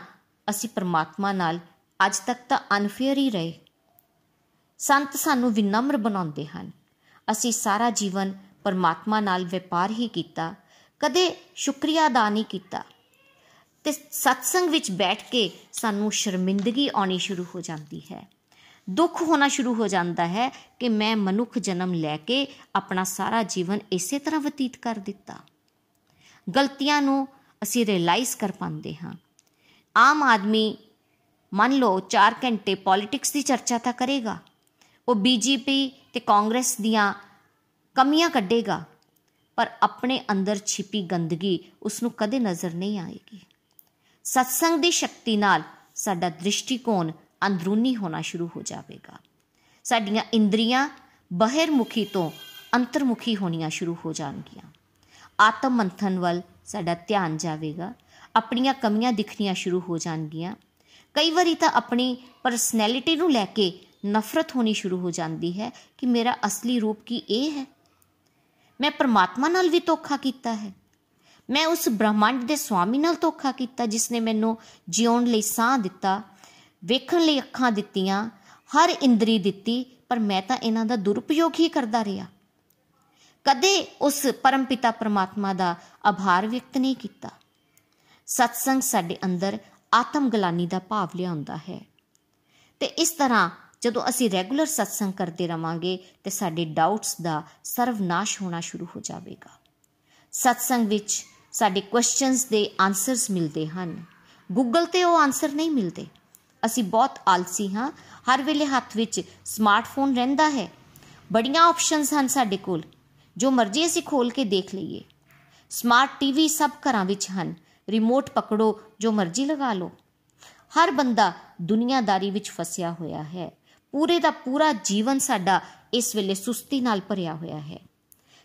[SPEAKER 2] ਅਸੀਂ ਪਰਮਾਤਮਾ ਨਾਲ ਅੱਜ ਤੱਕ ਤਾਂ ਅਨਫੇਅਰ ਹੀ ਰਹੇ। ਸੰਤ ਸਾਨੂੰ ਵਿਨਮਰ ਬਣਾਉਂਦੇ ਹਨ। ਅਸੀਂ ਸਾਰਾ ਜੀਵਨ ਪਰਮਾਤਮਾ ਨਾਲ ਵਪਾਰ ਹੀ ਕੀਤਾ, ਕਦੇ ਸ਼ੁਕਰੀਆ ਅਦਾ ਨਹੀਂ ਕੀਤਾ। ਤੇ ਸਤਸੰਗ ਵਿੱਚ ਬੈਠ ਕੇ ਸਾਨੂੰ ਸ਼ਰਮਿੰਦਗੀ ਆਉਣੀ ਸ਼ੁਰੂ ਹੋ ਜਾਂਦੀ ਹੈ। ਦੁੱਖ ਹੋਣਾ ਸ਼ੁਰੂ ਹੋ ਜਾਂਦਾ ਹੈ ਕਿ ਮੈਂ ਮਨੁੱਖ ਜਨਮ ਲੈ ਕੇ ਆਪਣਾ ਸਾਰਾ ਜੀਵਨ ਇਸੇ ਤਰ੍ਹਾਂ ਬਤੀਤ ਕਰ ਦਿੱਤਾ। ਗਲਤੀਆਂ ਨੂੰ ਅਸੀਂ ਰਿਅਲਾਈਜ਼ ਕਰ ਪਾਉਂਦੇ ਹਾਂ। ਆਮ ਆਦਮੀ ਮੰਨ ਲਓ 4 ਘੰਟੇ ਪੋਲਿਟਿਕਸ ਦੀ ਚਰਚਾ ਤਾਂ ਕਰੇਗਾ, ਉਹ ਬੀਜੇਪੀ ਤੇ ਕਾਂਗਰਸ ਦੀਆਂ ਕਮੀਆਂ ਕੱਢੇਗਾ, ਪਰ ਆਪਣੇ ਅੰਦਰ ਛਿਪੀ ਗੰਦਗੀ ਉਸ ਨੂੰ ਕਦੇ ਨਜ਼ਰ ਨਹੀਂ ਆਏਗੀ। ਸਤਸੰਗ ਦੀ ਸ਼ਕਤੀ ਨਾਲ ਸਾਡਾ ਦ੍ਰਿਸ਼ਟੀਕੋਣ ਅੰਦਰੂਨੀ ਹੋਣਾ ਸ਼ੁਰੂ ਹੋ ਜਾਵੇਗਾ। ਸਾਡੀਆਂ ਇੰਦਰੀਆਂ ਬਹਿਰਮੁਖੀ ਤੋਂ ਅੰਤਰਮੁਖੀ ਹੋਣੀਆਂ ਸ਼ੁਰੂ ਹੋ ਜਾਣਗੀਆਂ। ਆਤਮ ਮੰਥਨ ਵੱਲ ਸਾਡਾ ਧਿਆਨ ਜਾਵੇਗਾ। ਆਪਣੀਆਂ ਕਮੀਆਂ ਦਿਖਣੀਆਂ ਸ਼ੁਰੂ ਹੋ ਜਾਣਗੀਆਂ। ਕਈ ਵਾਰੀ ਤਾਂ ਆਪਣੀ ਪਰਸਨੈਲਿਟੀ ਨੂੰ ਲੈ ਕੇ ਨਫ਼ਰਤ ਹੋਣੀ ਸ਼ੁਰੂ ਹੋ ਜਾਂਦੀ ਹੈ ਕਿ ਮੇਰਾ ਅਸਲੀ ਰੂਪ ਕੀ ਇਹ ਹੈ? ਮੈਂ ਪਰਮਾਤਮਾ ਨਾਲ ਵੀ ਧੋਖਾ ਕੀਤਾ ਹੈ। ਮੈਂ ਉਸ ਬ੍ਰਹਮੰਡ ਦੇ ਸਵਾਮੀ ਨਾਲ ਧੋਖਾ ਕੀਤਾ ਜਿਸ ਨੇ ਮੈਨੂੰ ਜਿਉਣ ਲਈ ਸਾਹ ਦਿੱਤਾ। ਵੇਖਣ ਲਈ ਅੱਖਾਂ ਦਿੱਤੀਆਂ, ਹਰ ਇੰਦਰੀ ਦਿੱਤੀ, ਪਰ ਮੈਂ ਤਾਂ ਇਹਨਾਂ ਦਾ ਦੁਰਉਪਯੋਗ ਹੀ ਕਰਦਾ ਰਿਹਾ। ਕਦੇ ਉਸ ਪਰਮਪਿਤਾ ਪਰਮਾਤਮਾ ਦਾ ਆਭਾਰ ਵਿਅਕਤ ਨਹੀਂ ਕੀਤਾ। ਸਤਸੰਗ ਸਾਡੇ ਅੰਦਰ ਆਤਮ ਗਲਾਨੀ ਦਾ ਭਾਵ ਲਿਆਉਂਦਾ ਹੈ। ਤੇ ਇਸ ਤਰ੍ਹਾਂ ਜਦੋਂ ਅਸੀਂ ਰੈਗੂਲਰ ਸਤਸੰਗ ਕਰਦੇ ਰਵਾਂਗੇ, ਤੇ ਸਾਡੇ ਡਾਊਟਸ ਦਾ ਸਰਵਨਾਸ਼ ਹੋਣਾ ਸ਼ੁਰੂ ਹੋ ਜਾਵੇਗਾ। ਸਤਸੰਗ ਵਿੱਚ ਸਾਡੇ ਕੁਐਸਚਨਸ ਦੇ ਆਨਸਰਸ ਮਿਲਦੇ ਹਨ। ਗੂਗਲ ਤੇ ਉਹ ਆਨਸਰ ਨਹੀਂ ਮਿਲਦੇ। ਅਸੀਂ ਬਹੁਤ ਆਲਸੀ ਹਾਂ। ਹਰ ਵੇਲੇ ਹੱਥ ਵਿੱਚ ਸਮਾਰਟਫੋਨ ਰਹਿੰਦਾ ਹੈ। ਬੜੀਆਂ ਆਪਸ਼ਨਸ ਹਨ ਸਾਡੇ ਕੋਲ, ਜੋ ਮਰਜ਼ੀ ਅਸੀਂ ਖੋਲ ਕੇ ਦੇਖ ਲਈਏ। ਸਮਾਰਟ ਟੀਵੀ ਸਭ ਘਰਾਂ ਵਿੱਚ ਹਨ। ਰਿਮੋਟ ਪਕੜੋ, ਜੋ ਮਰਜ਼ੀ ਲਗਾ ਲਓ। ਹਰ ਬੰਦਾ ਦੁਨੀਆਦਾਰੀ ਵਿੱਚ ਫਸਿਆ ਹੋਇਆ ਹੈ। ਪੂਰੇ ਦਾ ਪੂਰਾ ਜੀਵਨ ਸਾਡਾ ਇਸ ਵੇਲੇ ਸੁਸਤੀ ਨਾਲ ਭਰਿਆ ਹੋਇਆ ਹੈ।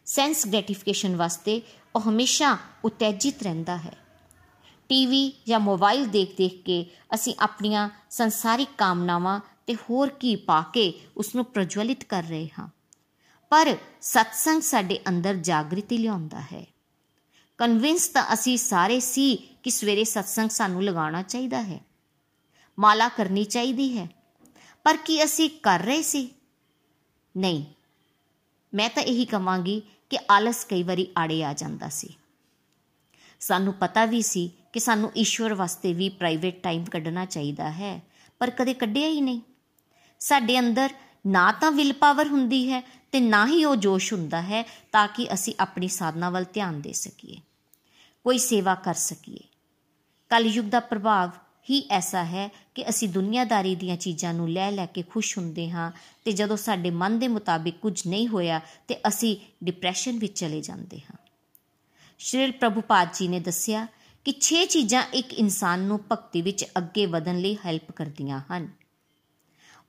[SPEAKER 2] ਸੈਂਸ ਗ੍ਰੈਟੀਫਿਕੇਸ਼ਨ ਵਾਸਤੇ ਉਹ ਹਮੇਸ਼ਾ ਉਤੇਜਿਤ ਰਹਿੰਦਾ ਹੈ। ਟੀਵੀ ਜਾਂ ਮੋਬਾਈਲ ਦੇਖ-ਦੇਖ ਕੇ ਅਸੀਂ ਆਪਣੀਆਂ ਸੰਸਾਰਿਕ ਕਾਮਨਾਵਾਂ ਤੇ ਹੋਰ ਕੀ ਪਾ ਕੇ ਉਸ ਨੂੰ ਪ੍ਰਜਵਲਿਤ ਕਰ ਰਹੇ ਹਾਂ। ਪਰ ਸਤਸੰਗ ਸਾਡੇ ਅੰਦਰ ਜਾਗਰਤੀ ਲਿਆਉਂਦਾ ਹੈ। ਕਨਵਿੰਸ ਤਾਂ ਅਸੀਂ ਸਾਰੇ ਸੀ ਕਿ ਸਵੇਰੇ ਸਤਸੰਗ ਸਾਨੂੰ ਲਗਾਉਣਾ ਚਾਹੀਦਾ ਹੈ। ਮਾਲਾ ਕਰਨੀ ਚਾਹੀਦੀ ਹੈ। ਪਰ ਕੀ ਅਸੀਂ ਕਰ ਰਹੇ ਸੀ? ਨਹੀਂ। ਮੈਂ ਤਾਂ ਇਹੀ ਕਵਾਂਗੀ ਕਿ ਆਲਸ ਕਈ ਵਾਰੀ ਆੜੇ ਆ ਜਾਂਦਾ ਸੀ। ਸਾਨੂੰ ਪਤਾ ਵੀ ਸੀ ਕਿ ਸਾਨੂੰ ਈਸ਼ਵਰ ਵਾਸਤੇ ਵੀ ਪ੍ਰਾਈਵੇਟ ਟਾਈਮ ਕੱਢਣਾ ਚਾਹੀਦਾ ਹੈ, ਪਰ ਕਦੇ ਕੱਢਿਆ ਹੀ ਨਹੀਂ। ਸਾਡੇ ਅੰਦਰ ਨਾ ਤਾਂ ਵਿਲ ਪਾਵਰ ਹੁੰਦੀ ਹੈ ਤੇ ਨਾ ਹੀ ਉਹ ਜੋਸ਼ ਹੁੰਦਾ ਹੈ ਤਾਂ ਕਿ ਅਸੀਂ ਆਪਣੀ ਸਾਧਨਾ ਵੱਲ ਧਿਆਨ ਦੇ ਸਕੀਏ, ਕੋਈ ਸੇਵਾ ਕਰ ਸਕੀਏ। ਕਲਯੁਗ ਦਾ ਪ੍ਰਭਾਵ ਹੀ ਐਸਾ ਹੈ ਕਿ ਅਸੀਂ ਦੁਨੀਆਦਾਰੀ ਦੀਆਂ ਚੀਜ਼ਾਂ ਨੂੰ ਲੈ ਲੈ ਕੇ ਖੁਸ਼ ਹੁੰਦੇ ਹਾਂ ਤੇ ਜਦੋਂ ਸਾਡੇ ਮਨ ਦੇ ਮੁਤਾਬਿਕ ਕੁਝ ਨਹੀਂ ਹੋਇਆ ਤੇ ਅਸੀਂ ਡਿਪਰੈਸ਼ਨ ਵਿੱਚ ਚਲੇ ਜਾਂਦੇ ਹਾਂ। ਸ਼੍ਰੀ ਪ੍ਰਭੂਪਾਦ ਜੀ ਨੇ ਦੱਸਿਆ ਕਿ 6 ਚੀਜ਼ਾਂ ਇੱਕ ਇਨਸਾਨ ਨੂੰ ਭਗਤੀ ਵਿੱਚ ਅੱਗੇ ਵਧਣ ਲਈ ਹੈਲਪ ਕਰਦੀਆਂ ਹਨ।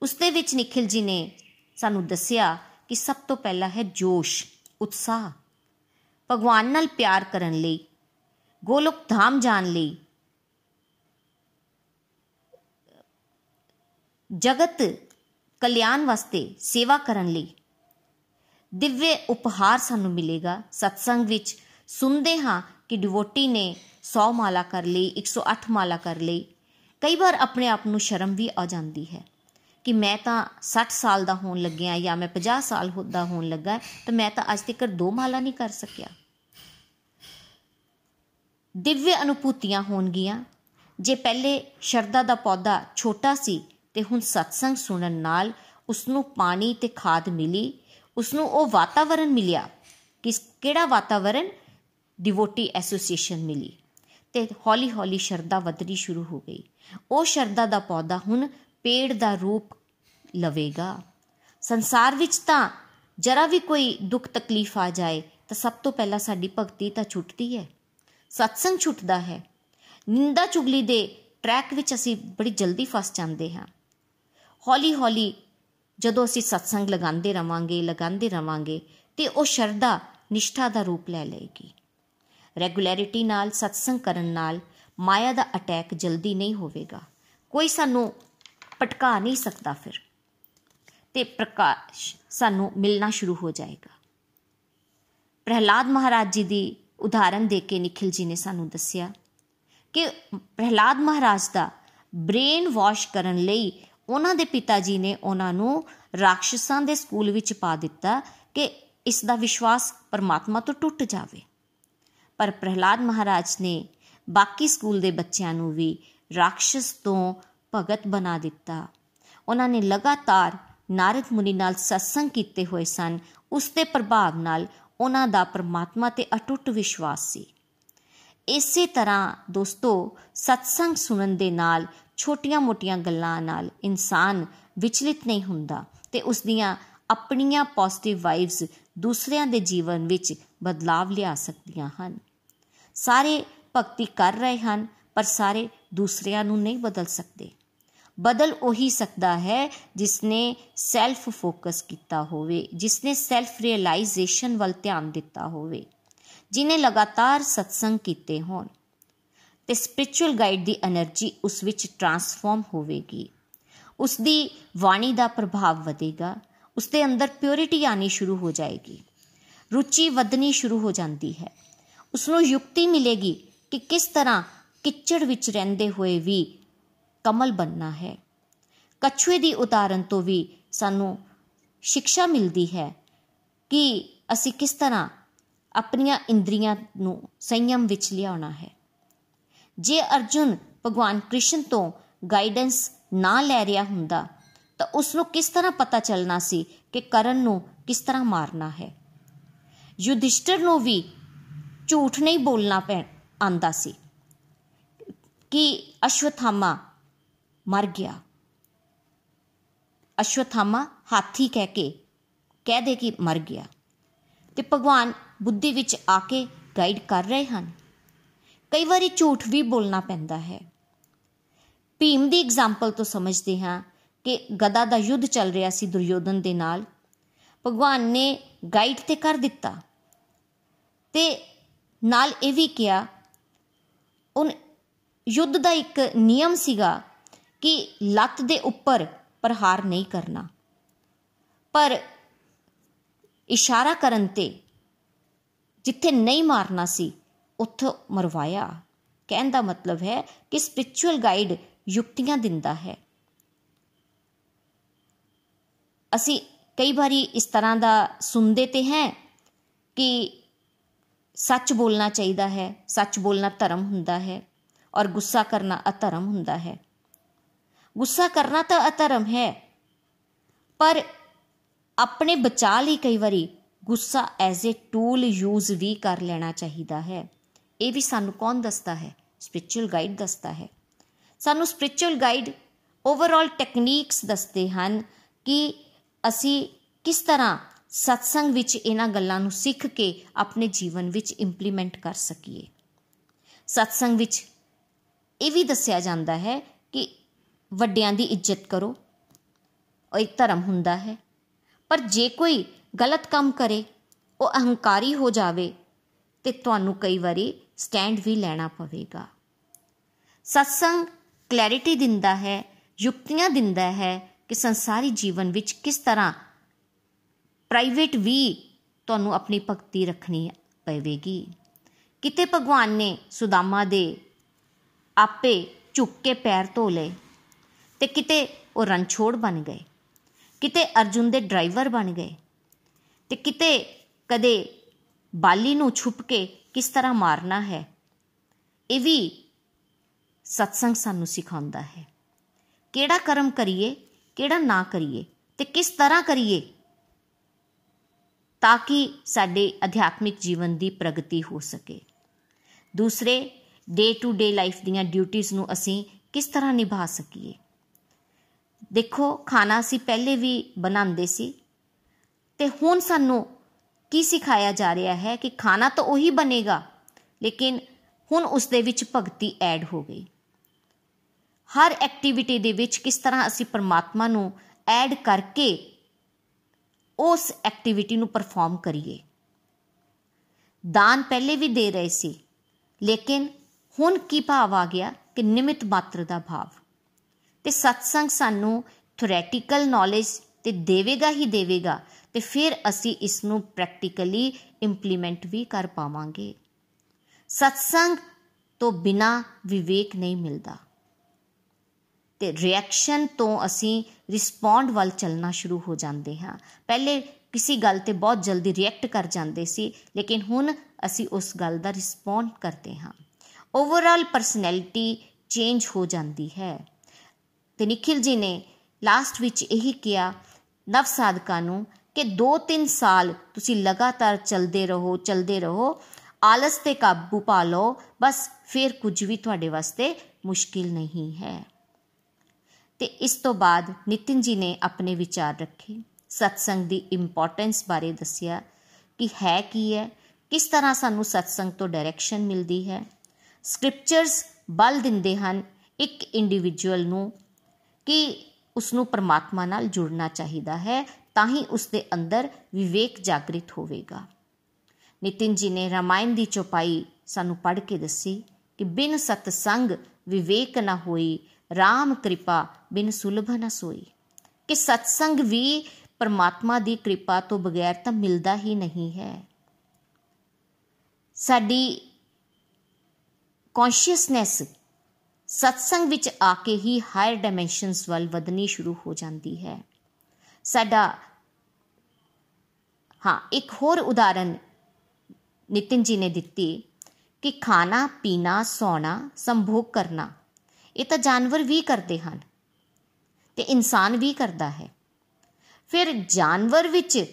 [SPEAKER 2] ਉਸ ਦੇ ਵਿੱਚ ਨikhil ਜੀ ਨੇ ਸਾਨੂੰ ਦੱਸਿਆ ਕਿ ਸਭ ਤੋਂ ਪਹਿਲਾ ਹੈ ਜੋਸ਼, ਉਤਸ਼ਾਹ। ਭਗਵਾਨ ਨਾਲ ਪਿਆਰ ਕਰਨ ਲਈ, ਗੋਲੋਕ ਧਾਮ ਜਾਣ ਲਈ, ਜਗਤ ਕਲਿਆਣ ਵਾਸਤੇ ਸੇਵਾ ਕਰਨ ਲਈ। ਦਿਵਯ ਉਪਹਾਰ ਸਾਨੂੰ ਮਿਲੇਗਾ। ਸਤਸੰਗ ਵਿੱਚ ਸੁਣਦੇ ਹਾਂ ਕਿ ਡਿਵੋਟੀ ਨੇ 100 ਮਾਲਾ ਕਰ ਲਈ 108 ਮਾਲਾ ਕਰ ਲਈ। ਕਈ ਵਾਰ ਆਪਣੇ ਆਪ ਨੂੰ ਸ਼ਰਮ ਵੀ ਆ ਜਾਂਦੀ ਹੈ ਕਿ ਮੈਂ ਤਾਂ 60 ਸਾਲ ਦਾ ਹੋਣ ਲੱਗਿਆ ਜਾਂ ਮੈਂ 50 ਸਾਲ ਦਾ ਹੋਣ ਲੱਗਾ, ਤਾਂ ਮੈਂ ਤਾਂ ਅੱਜ ਤੱਕ ਦੋ ਮਾਲਾ ਨਹੀਂ ਕਰ ਸਕਿਆ। ਦਿਵਯ ਅਨੁਭੂਤੀਆਂ ਹੋਣਗੀਆਂ। ਜੇ ਪਹਿਲੇ ਸ਼ਰਦਾ ਦਾ ਪੌਦਾ ਛੋਟਾ ਸੀ ਤੇ ਹੁਣ ਸਤਸੰਗ ਸੁਣਨ ਨਾਲ ਉਸ ਨੂੰ ਪਾਣੀ ਤੇ ਖਾਦ ਮਿਲੀ ਉਸ ਨੂੰ ਉਹ ਵਾਤਾਵਰਣ ਮਿਲਿਆ, ਕਿਸ ਕਿਹੜਾ ਵਾਤਾਵਰਣ ਡਿਵੋਟੀ ਐਸੋਸੀਏਸ਼ਨ ਮਿਲੀ। ਤੇ ਹੌਲੀ ਹੌਲੀ ਸ਼ਰਦਾ ਵਧਣੀ ਸ਼ੁਰੂ ਹੋ ਗਈ। ਉਹ ਸ਼ਰਦਾ ਦਾ ਪੌਦਾ ਹੁਣ ਪੇੜ ਦਾ ਰੂਪ ਲਵੇਗਾ। ਸੰਸਾਰ ਵਿੱਚ ਤਾਂ ਜਰਾ ਵੀ ਕੋਈ ਦੁੱਖ ਤਕਲੀਫ ਆ ਜਾਏ, ਤਾਂ ਸਭ ਤੋਂ ਪਹਿਲਾਂ ਸਾਡੀ ਭਗਤੀ ਤਾਂ ਛੁੱਟਦੀ ਹੈ। ਸਤਸੰਗ ਛੁੱਟਦਾ ਹੈ। ਨਿੰਦਾ ਚੁਗਲੀ ਦੇ ਟਰੈਕ ਵਿੱਚ ਅਸੀਂ ਬੜੀ ਜਲਦੀ ਫਸ ਜਾਂਦੇ ਹਾਂ। ਹੌਲੀ ਹੌਲੀ ਜਦੋਂ ਅਸੀਂ ਸਤਸੰਗ ਲਗਾਉਂਦੇ ਰਵਾਂਗੇ ਲਗਾਉਂਦੇ ਰਵਾਂਗੇ, ਤੇ ਉਹ ਸ਼ਰਧਾ, ਨਿਸ਼ਠਾ ਦਾ ਰੂਪ ਲੈ ਲਏਗੀ। ਰੈਗੂਲੈਰਿਟੀ ਨਾਲ, ਸਤਸੰਗ ਕਰਨ ਨਾਲ ਮਾਇਆ ਦਾ ਅਟੈਕ ਜਲਦੀ ਨਹੀਂ ਹੋਵੇਗਾ। ਕੋਈ ਸਾਨੂੰ ਪਟਕਾ ਨਹੀਂ ਸਕਦਾ ਫਿਰ। ਤੇ ਪ੍ਰਕਾਸ਼ ਸਾਨੂੰ ਮਿਲਣਾ ਸ਼ੁਰੂ ਹੋ ਜਾਏਗਾ। ਪ੍ਰਹਿਲਾਦ ਮਹਾਰਾਜ ਜੀ ਦੀ ਉਦਾਹਰਨ ਦੇ ਕੇ ਨikhil ਜੀ ਨੇ ਸਾਨੂੰ ਦੱਸਿਆ ਕਿ ਪ੍ਰਹਿਲਾਦ ਮਹਾਰਾਜ ਦਾ ਬ੍ਰੇਨ ਵਾਸ਼ ਕਰਨ ਲਈ ਉਹਨਾਂ ਦੇ ਪਿਤਾ ਜੀ ਨੇ ਉਹਨਾਂ ਨੂੰ ਰਾਖਸ਼ਾਂ ਦੇ ਸਕੂਲ ਵਿੱਚ ਪਾ ਦਿੱਤਾ ਕਿ ਇਸ ਦਾ ਵਿਸ਼ਵਾਸ ਪਰਮਾਤਮਾ ਤੋਂ ਟੁੱਟ ਜਾਵੇ। ਪਰ ਪ੍ਰਹਿਲਾਦ ਮਹਾਰਾਜ ਨੇ ਬਾਕੀ ਸਕੂਲ ਦੇ ਬੱਚਿਆਂ ਨੂੰ ਵੀ ਰਾਖਸ਼ ਤੋਂ ਭਗਤ ਬਣਾ ਦਿੱਤਾ। ਉਹਨਾਂ ਨੇ ਲਗਾਤਾਰ ਨਾਰਦ ਮੁਨੀ ਨਾਲ ਸਤਸੰਗ ਕੀਤੇ ਹੋਏ ਸਨ। ਉਸ ਦੇ ਪ੍ਰਭਾਵ ਨਾਲ ਉਹਨਾਂ ਦਾ ਪਰਮਾਤਮਾ ਤੇ ਅਟੁੱਟ ਵਿਸ਼ਵਾਸ ਸੀ। ਇਸੇ ਤਰ੍ਹਾਂ ਦੋਸਤੋ ਸਤਸੰਗ ਸੁਣਨ ਦੇ ਨਾਲ ਛੋਟੀਆਂ-ਮੋਟੀਆਂ ਗੱਲਾਂ ਨਾਲ ਇਨਸਾਨ ਵਿਚਲਿਤ ਨਹੀਂ ਹੁੰਦਾ ਤੇ ਉਸ ਦੀਆਂ ਆਪਣੀਆਂ ਪੋਜ਼ਿਟਿਵ ਵਾਈਬਸ ਦੂਸਰਿਆਂ ਦੇ ਜੀਵਨ ਵਿੱਚ ਬਦਲਾਵ ਲਿਆ ਸਕਦੀਆਂ ਹਨ। ਸਾਰੇ ਭਗਤੀ ਕਰ ਰਹੇ ਹਨ, ਪਰ ਸਾਰੇ ਦੂਸਰਿਆਂ ਨੂੰ ਨਹੀਂ ਬਦਲ ਸਕਦੇ। ਬਦਲ ਉਹੀ ਸਕਦਾ ਹੈ ਜਿਸਨੇ ਸੈਲਫ ਫੋਕਸ ਕੀਤਾ ਹੋਵੇ, ਜਿਸਨੇ ਸੈਲਫ ਰਿਅਲਾਈਜੇਸ਼ਨ ਵੱਲ ਧਿਆਨ ਦਿੱਤਾ ਹੋਵੇ, ਜਿਨੇ ਲਗਾਤਾਰ ਸਤਸੰਗ ਕੀਤੇ ਹੋਣ। ਤੇ ਸਪਿਰਚੁਅਲ ਗਾਈਡ ਦੀ એનર્ਜੀ ਉਸ ਵਿੱਚ ਟਰਾਂਸਫਾਰਮ ਹੋਵੇਗੀ। ਉਸ ਦੀ ਬਾਣੀ ਦਾ ਪ੍ਰਭਾਵ ਵਧੇਗਾ ਉਸ ਦੇ ਅੰਦਰ ਪਿਓਰਿਟੀ ਆਣੀ ਸ਼ੁਰੂ ਹੋ ਜਾਏਗੀ। ਰੁਚੀ ਵਧਣੀ ਸ਼ੁਰੂ ਹੋ ਜਾਂਦੀ ਹੈ। ਉਸ ਨੂੰ ਯੁਕਤੀ ਮਿਲੇਗੀ ਕਿ ਕਿਸ ਤਰ੍ਹਾਂ ਕਿਚੜ ਵਿੱਚ ਰਹਿੰਦੇ ਹੋਏ ਵੀ ਕਮਲ ਬੰਨਣਾ ਹੈ। ਕਛੂਏ ਦੀ ਉਦਾਹਰਨ ਤੋਂ ਵੀ ਸਾਨੂੰ ਸਿੱਖਿਆ ਮਿਲਦੀ ਹੈ ਕਿ ਅਸੀਂ ਕਿਸ ਤਰ੍ਹਾਂ ਆਪਣੀਆਂ ਇੰਦਰੀਆਂ ਨੂੰ ਸੰਯਮ ਵਿੱਚ ਲਿਆਉਣਾ ਹੈ। ਜੇ ਅਰਜੁਨ ਭਗਵਾਨ ਕ੍ਰਿਸ਼ਨ ਤੋਂ ਗਾਈਡੈਂਸ ਨਾ ਲੈ ਰਿਹਾ ਹੁੰਦਾ, ਤਾਂ ਉਸ ਨੂੰ ਕਿਸ ਤਰ੍ਹਾਂ ਪਤਾ ਚੱਲਣਾ ਸੀ ਕਿ ਕਰਨ ਨੂੰ ਕਿਸ ਤਰ੍ਹਾਂ ਮਾਰਨਾ ਹੈ। ਯੁਧਿਸ਼ਟਰ ਨੂੰ ਵੀ ਝੂਠ ਨਹੀਂ ਬੋਲਣਾ ਪੈ, ਆਂਦਾ ਸੀ। ਕਿ ਅਸ਼ਵਥਾਮਾ ਮਰ ਗਿਆ। ਅਸ਼ਵਥਾਮਾ ਹਾਥੀ ਕਹਿ ਕੇ, ਕਹਿ ਦੇ ਕਿ ਮਰ ਗਿਆ। ਤੇ ਭਗਵਾਨ ਬੁੱਧੀ ਵਿੱਚ ਆ ਕੇ ਗਾਈਡ ਕਰ ਰਹੇ ਹਨ। ਕਈ ਵਾਰੀ ਝੂਠ ਵੀ ਬੋਲਣਾ ਪੈਂਦਾ ਹੈ। ਭੀਮ ਦੀ ਐਗਜ਼ਾਮਪਲ ਤੋਂ ਸਮਝਦੇ ਹਾਂ ਕਿ ਗਦਾ ਦਾ ਯੁੱਧ ਚੱਲ ਰਿਹਾ ਸੀ ਦੁਰਯੋਧਨ ਦੇ ਨਾਲ। ਭਗਵਾਨ ਨੇ ਗਾਈਡ ਤੇ ਕਰ ਦਿੱਤਾ। ਤੇ ਨਾਲ ਇਹ ਵੀ ਕਿਹਾ ਉਹ ਯੁੱਧ ਦਾ ਇੱਕ ਨਿਯਮ ਸੀਗਾ ਕਿ ਲੱਤ ਦੇ ਉੱਪਰ ਪ੍ਰਹਾਰ ਨਹੀਂ ਕਰਨਾ। ਪਰ ਇਸ਼ਾਰਾ ਕਰਨ ਤੇ ਜਿੱਥੇ ਨਹੀਂ ਮਾਰਨਾ ਸੀ, ਉੱਥੋਂ ਮਰਵਾਇਆ। ਕਹਿਣ ਦਾ ਮਤਲਬ ਹੈ ਕਿ ਸਪਿਰਚੁਅਲ ਗਾਈਡ ਯੁਕਤੀਆਂ ਦਿੰਦਾ ਹੈ। ਅਸੀਂ ਕਈ ਵਾਰੀ ਇਸ ਤਰ੍ਹਾਂ ਦਾ ਸੁਣਦੇ ਤੇ ਹੈ ਕਿ ਸੱਚ ਬੋਲਣਾ ਚਾਹੀਦਾ ਹੈ, ਸੱਚ ਬੋਲਣਾ ਧਰਮ ਹੁੰਦਾ ਹੈ ਔਰ ਗੁੱਸਾ ਕਰਨਾ ਅਧਰਮ ਹੁੰਦਾ ਹੈ। ਗੁੱਸਾ ਕਰਨਾ ਤਾਂ ਅਧਰਮ ਹੈ, ਪਰ ਆਪਣੇ ਬਚਾ ਲਈ ਕਈ ਵਾਰੀ ਗੁੱਸਾ ਐਜ਼ ਅ ਟੂਲ ਯੂਜ਼ ਵੀ ਕਰ ਲੈਣਾ ਚਾਹੀਦਾ ਹੈ। ਇਹ ਵੀ ਸਾਨੂੰ ਕੌਣ ਦੱਸਦਾ ਹੈ? ਸਪਿਰਚੁਅਲ ਗਾਈਡ ਦੱਸਦਾ ਹੈ। ਸਾਨੂੰ ਸਪਿਰਚੁਅਲ ਗਾਈਡ ਓਵਰਆਲ ਟੈਕਨੀਕਸ ਦੱਸਦੇ ਹਨ ਕਿ ਅਸੀਂ ਕਿਸ ਤਰ੍ਹਾਂ ਸਤਸੰਗ ਵਿੱਚ ਇਹਨਾਂ ਗੱਲਾਂ ਨੂੰ ਸਿੱਖ ਕੇ ਆਪਣੇ ਜੀਵਨ ਵਿੱਚ ਇੰਪਲੀਮੈਂਟ ਕਰ ਸਕੀਏ। ਸਤਸੰਗ ਵਿੱਚ ਇਹ ਵੀ ਦੱਸਿਆ ਜਾਂਦਾ ਹੈ ਕਿ ਵੱਡਿਆਂ ਦੀ ਇੱਜ਼ਤ ਕਰੋ, ਉਹ ਇੱਕ ਧਰਮ ਹੁੰਦਾ ਹੈ। ਪਰ ਜੇ ਕੋਈ ਗਲਤ ਕੰਮ ਕਰੇ, ਉਹ ਅਹੰਕਾਰੀ ਹੋ ਜਾਵੇ, ਤੇ ਤੁਹਾਨੂੰ ਕਈ ਵਾਰੀ ਸਟੈਂਡ ਵੀ ਲੈਣਾ ਪਵੇਗਾ। ਸਤਸੰਗ ਕਲੈਰਿਟੀ ਦਿੰਦਾ ਹੈ, ਯੁਕਤੀਆਂ ਦਿੰਦਾ ਹੈ ਕਿ ਸੰਸਾਰੀ ਜੀਵਨ ਵਿੱਚ ਕਿਸ ਤਰ੍ਹਾਂ ਪ੍ਰਾਈਵੇਟ ਵੀ ਤੁਹਾਨੂੰ ਆਪਣੀ ਭਗਤੀ ਰੱਖਣੀ ਪਵੇਗੀ। ਕਿਤੇ ਭਗਵਾਨ ਨੇ ਸੁਦਾਮਾ ਦੇ ਆਪੇ ਝੁੱਕ ਕੇ ਪੈਰ ਧੋ ਲਏ ਤੇ ਕਿਤੇ ਉਹ ਰਣਛੋੜ ਬਣ ਗਏ, ਕਿਤੇ ਅਰਜੁਨ ਦੇ ਡਰਾਈਵਰ ਬਣ ਗਏ ਤੇ ਕਿਤੇ ਕਦੇ ਬਾਲੀ ਨੂੰ ਛੁਪ ਕੇ ਕਿਸ ਤਰ੍ਹਾਂ ਮਾਰਨਾ ਹੈ, ਇਹ ਵੀ ਸਤਸੰਗ ਸਾਨੂੰ ਸਿਖਾਉਂਦਾ ਹੈ। ਕਿਹੜਾ ਕਰਮ ਕਰੀਏ, ਕਿਹੜਾ ਨਾ ਕਰੀਏ ਤੇ ਕਿਸ ਤਰ੍ਹਾਂ ਕਰੀਏ ਤਾਂ ਕਿ ਸਾਡੇ ਅਧਿਆਤਮਿਕ ਜੀਵਨ ਦੀ ਪ੍ਰਗਤੀ ਹੋ ਸਕੇ। ਦੂਸਰੇ ਡੇ ਟੂ ਡੇ ਲਾਈਫ ਦੀਆਂ ਡਿਊਟੀਆਂ ਨੂੰ ਅਸੀਂ ਕਿਸ ਤਰ੍ਹਾਂ ਨਿਭਾ ਸਕੀਏ? ਦੇਖੋ, ਖਾਣਾ ਅਸੀਂ ਪਹਿਲੇ ਵੀ ਬਣਾਉਂਦੇ ਸੀ ਤੇ ਹੁਣ ਸਾਨੂੰ ਕੀ ਸਿਖਾਇਆ ਜਾ ਰਿਹਾ ਹੈ ਕਿ ਖਾਣਾ ਤਾਂ ਉਹੀ ਬਣੇਗਾ, ਲੇਕਿਨ ਹੁਣ ਉਸ ਦੇ ਵਿੱਚ ਭਗਤੀ ਐਡ ਹੋ ਗਈ। ਹਰ ਐਕਟੀਵਿਟੀ ਦੇ ਵਿੱਚ ਕਿਸ ਤਰ੍ਹਾਂ ਅਸੀਂ ਪਰਮਾਤਮਾ ਨੂੰ ਐਡ ਕਰਕੇ ਉਸ ਐਕਟੀਵਿਟੀ ਨੂੰ ਪਰਫਾਰਮ ਕਰੀਏ। ਦਾਨ ਪਹਿਲੇ ਵੀ ਦੇ ਰਹੇ ਸੀ, ਲੇਕਿਨ ਹੁਣ ਕੀ ਭਾਵ ਆ ਗਿਆ ਕਿ ਨਿਮਿਤ ਮਾਤਰ ਦਾ ਭਾਵ? ਤੇ ਸਤਸੰਗ ਸਾਨੂੰ ਥਿਓਰੈਟੀਕਲ ਨੌਲੇਜ ਤੇ ਦੇਵੇਗਾ ਹੀ ਦੇਵੇਗਾ ਤੇ ਫਿਰ ਅਸੀਂ ਇਸ ਨੂੰ ਪ੍ਰੈਕਟੀਕਲੀ ਇੰਪਲੀਮੈਂਟ ਵੀ ਕਰ ਪਾਵਾਂਗੇ। ਸਤਸੰਗ ਤੋਂ ਬਿਨਾ ਵਿਵੇਕ ਨਹੀਂ ਮਿਲਦਾ। ਤੇ ਰਿਐਕਸ਼ਨ ਤੋਂ ਅਸੀਂ ਰਿਸਪੌਂਡ ਵੱਲ ਚੱਲਣਾ ਸ਼ੁਰੂ ਹੋ ਜਾਂਦੇ ਹਾਂ। ਪਹਿਲੇ ਕਿਸੇ ਗੱਲ ਤੇ ਬਹੁਤ ਜਲਦੀ ਰਿਐਕਟ ਕਰ ਜਾਂਦੇ ਸੀ, ਲੇਕਿਨ ਹੁਣ ਅਸੀਂ ਉਸ ਗੱਲ ਦਾ ਰਿਸਪੌਂਡ ਕਰਦੇ ਹਾਂ। ਓਵਰਆਲ ਪਰਸਨੈਲਿਟੀ ਚੇਂਜ ਹੋ ਜਾਂਦੀ ਹੈ। ਤੇ ਨikhil ji ਨੇ ਲਾਸਟ ਵਿੱਚ ਇਹੀ ਕਿਹਾ ਨਵ ਸਾਧਕਾਂ ਨੂੰ ਕਿ 2-3 ਸਾਲ ਤੁਸੀਂ ਲਗਾਤਾਰ ਚੱਲਦੇ ਰਹੋ ਚੱਲਦੇ ਰਹੋ, ਆਲਸ ਤੇ ਕਾਬੂ ਪਾ ਲਓ, ਬਸ ਫਿਰ ਕੁਝ ਵੀ ਤੁਹਾਡੇ ਵਾਸਤੇ ਮੁਸ਼ਕਿਲ ਨਹੀਂ ਹੈ। ਤੇ ਇਸ ਤੋਂ ਬਾਅਦ ਨਿਤਿਨ ਜੀ ਨੇ ਆਪਣੇ ਵਿਚਾਰ ਰੱਖੇ। ਸਤਸੰਗ ਦੀ ਇੰਪੋਰਟੈਂਸ ਬਾਰੇ ਦੱਸਿਆ ਕਿ ਹੈ ਕੀ ਹੈ, ਕਿਸ ਤਰ੍ਹਾਂ ਸਾਨੂੰ ਸਤਸੰਗ ਤੋਂ ਡਾਇਰੈਕਸ਼ਨ ਮਿਲਦੀ ਹੈ। ਸਕ੍ਰਿਪਚਰਸ ਬਲ ਦਿੰਦੇ ਹਨ ਇੱਕ ਇੰਡੀਵਿਜੂਅਲ ਨੂੰ ਕਿ ਉਸ ਨੂੰ ਪਰਮਾਤਮਾ ਨਾਲ ਜੁੜਨਾ ਚਾਹੀਦਾ ਹੈ, ਤਾਂ ਹੀ ਉਸ ਦੇ ਅੰਦਰ ਵਿਵੇਕ ਜਾਗਰਿਤ ਹੋਵੇਗਾ। ਨਿਤਿਨ ਜੀ ਨੇ ਰਾਮਾਇਣ ਦੀ ਚੌਪਾਈ ਸਾਨੂੰ ਪੜ੍ਹ ਕੇ ਦੱਸੀ ਕਿ ਬਿਨ ਸਤਸੰਗ ਵਿਵੇਕ ਨਾ ਹੋਈ RAM ਕਿਰਪਾ ਬਿਨ ਸੁਲਭ ਨਾ ਸੋਈ। ਕਿ ਸਤਸੰਗ ਵੀ ਪਰਮਾਤਮਾ ਦੀ ਕਿਰਪਾ ਤੋਂ ਬਗੈਰ ਤਾਂ ਮਿਲਦਾ ਹੀ ਨਹੀਂ ਹੈ। ਸਾਡੀ ਕੌਨਸ਼ੀਅਸਨੈਸ ਸਤਸੰਗ ਵਿੱਚ ਆ ਕੇ ਹੀ ਹਾਇਰ ਡਾਈਮੈਂਸ਼ਨਸ ਵੱਲ ਵਧਣੀ ਸ਼ੁਰੂ ਹੋ ਜਾਂਦੀ ਹੈ। ਸਾਡਾ ਹਾਂ, ਇੱਕ ਹੋਰ ਉਦਾਹਰਨ ਨਿਤਿਨ ਜੀ ਨੇ ਦਿੱਤੀ ਕਿ ਖਾਣਾ, ਪੀਣਾ, ਸੌਣਾ, ਸੰਭੋਗ ਕਰਨਾ ਇਹ ਤਾਂ ਜਾਨਵਰ ਵੀ ਕਰਦੇ ਹਨ ਤੇ ਇਨਸਾਨ ਵੀ ਕਰਦਾ ਹੈ। ਫਿਰ ਜਾਨਵਰ ਵਿੱਚ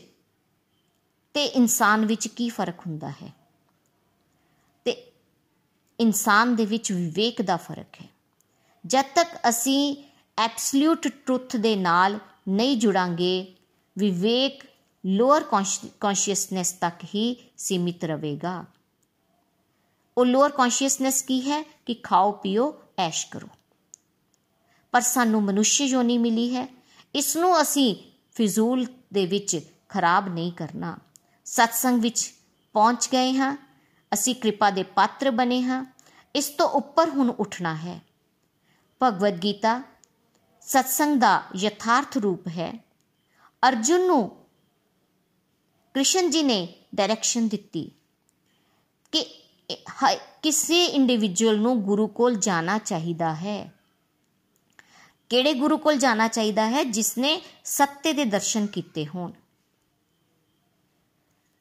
[SPEAKER 2] ਤੇ ਇਨਸਾਨ ਵਿੱਚ ਕੀ ਫ਼ਰਕ ਹੁੰਦਾ ਹੈ? ਤੇ ਇਨਸਾਨ ਦੇ ਵਿੱਚ ਵਿਵੇਕ ਦਾ ਫ਼ਰਕ ਹੈ। ਜਦ ਤੱਕ ਅਸੀਂ ਐਬਸੋਲੂਟ ਟਰੁੱਥ ਦੇ ਨਾਲ ਨਹੀਂ ਜੁੜਾਂਗੇ, ਵਿਵੇਕ ਲੋਅਰ ਕੌਨਸ਼ੀਅਸਨੈਸ ਤੱਕ ਹੀ ਸੀਮਿਤ ਰਹੇਗਾ। ਉਹ ਲੋਅਰ ਕੌਨਸ਼ੀਅਸਨੈਸ ਕੀ ਹੈ? ਕਿ ਖਾਓ, ਪੀਓ ਐਸ਼ ਕਰੋ। ਪਰ ਸਾਨੂੰ ਮਨੁੱਖ ਯੋਨੀ ਮਿਲੀ ਹੈ ਇਸ ਨੂੰ ਅਸੀਂ ਫਿਜ਼ੂਲ ਦੇ ਵਿੱਚ ਖਰਾਬ ਨਹੀਂ ਕਰਨਾ। ਸਤਸੰਗ ਵਿੱਚ ਪਹੁੰਚ ਗਏ ਹਾਂ, ਅਸੀਂ ਕਿਰਪਾ ਦੇ ਪਾਤਰ ਬਣੇ ਹਾਂ, ਇਸ ਤੋਂ ਉੱਪਰ ਹੁਣ ਉੱਠਣਾ ਹੈ। ਭਗਵਦ ਗੀਤਾ ਸਤਸੰਗ ਦਾ ਯਥਾਰਥ ਰੂਪ ਹੈ। ਅਰਜੁਨ ਨੂੰ ਕ੍ਰਿਸ਼ਨ ਜੀ ਨੇ ਡਾਇਰੈਕਸ਼ਨ ਦਿੱਤੀ ਕਿ ਕਿਸੇ ਇੰਡੀਵਿਜੂਅਲ ਨੂੰ ਗੁਰੂ ਕੋਲ ਜਾਣਾ ਚਾਹੀਦਾ ਹੈ। ਕਿਹੜੇ ਗੁਰੂ ਕੋਲ ਜਾਣਾ ਚਾਹੀਦਾ ਹੈ? ਜਿਸ ਨੇ ਸੱਤੇ ਦੇ ਦਰਸ਼ਨ ਕੀਤੇ ਹੋਣ।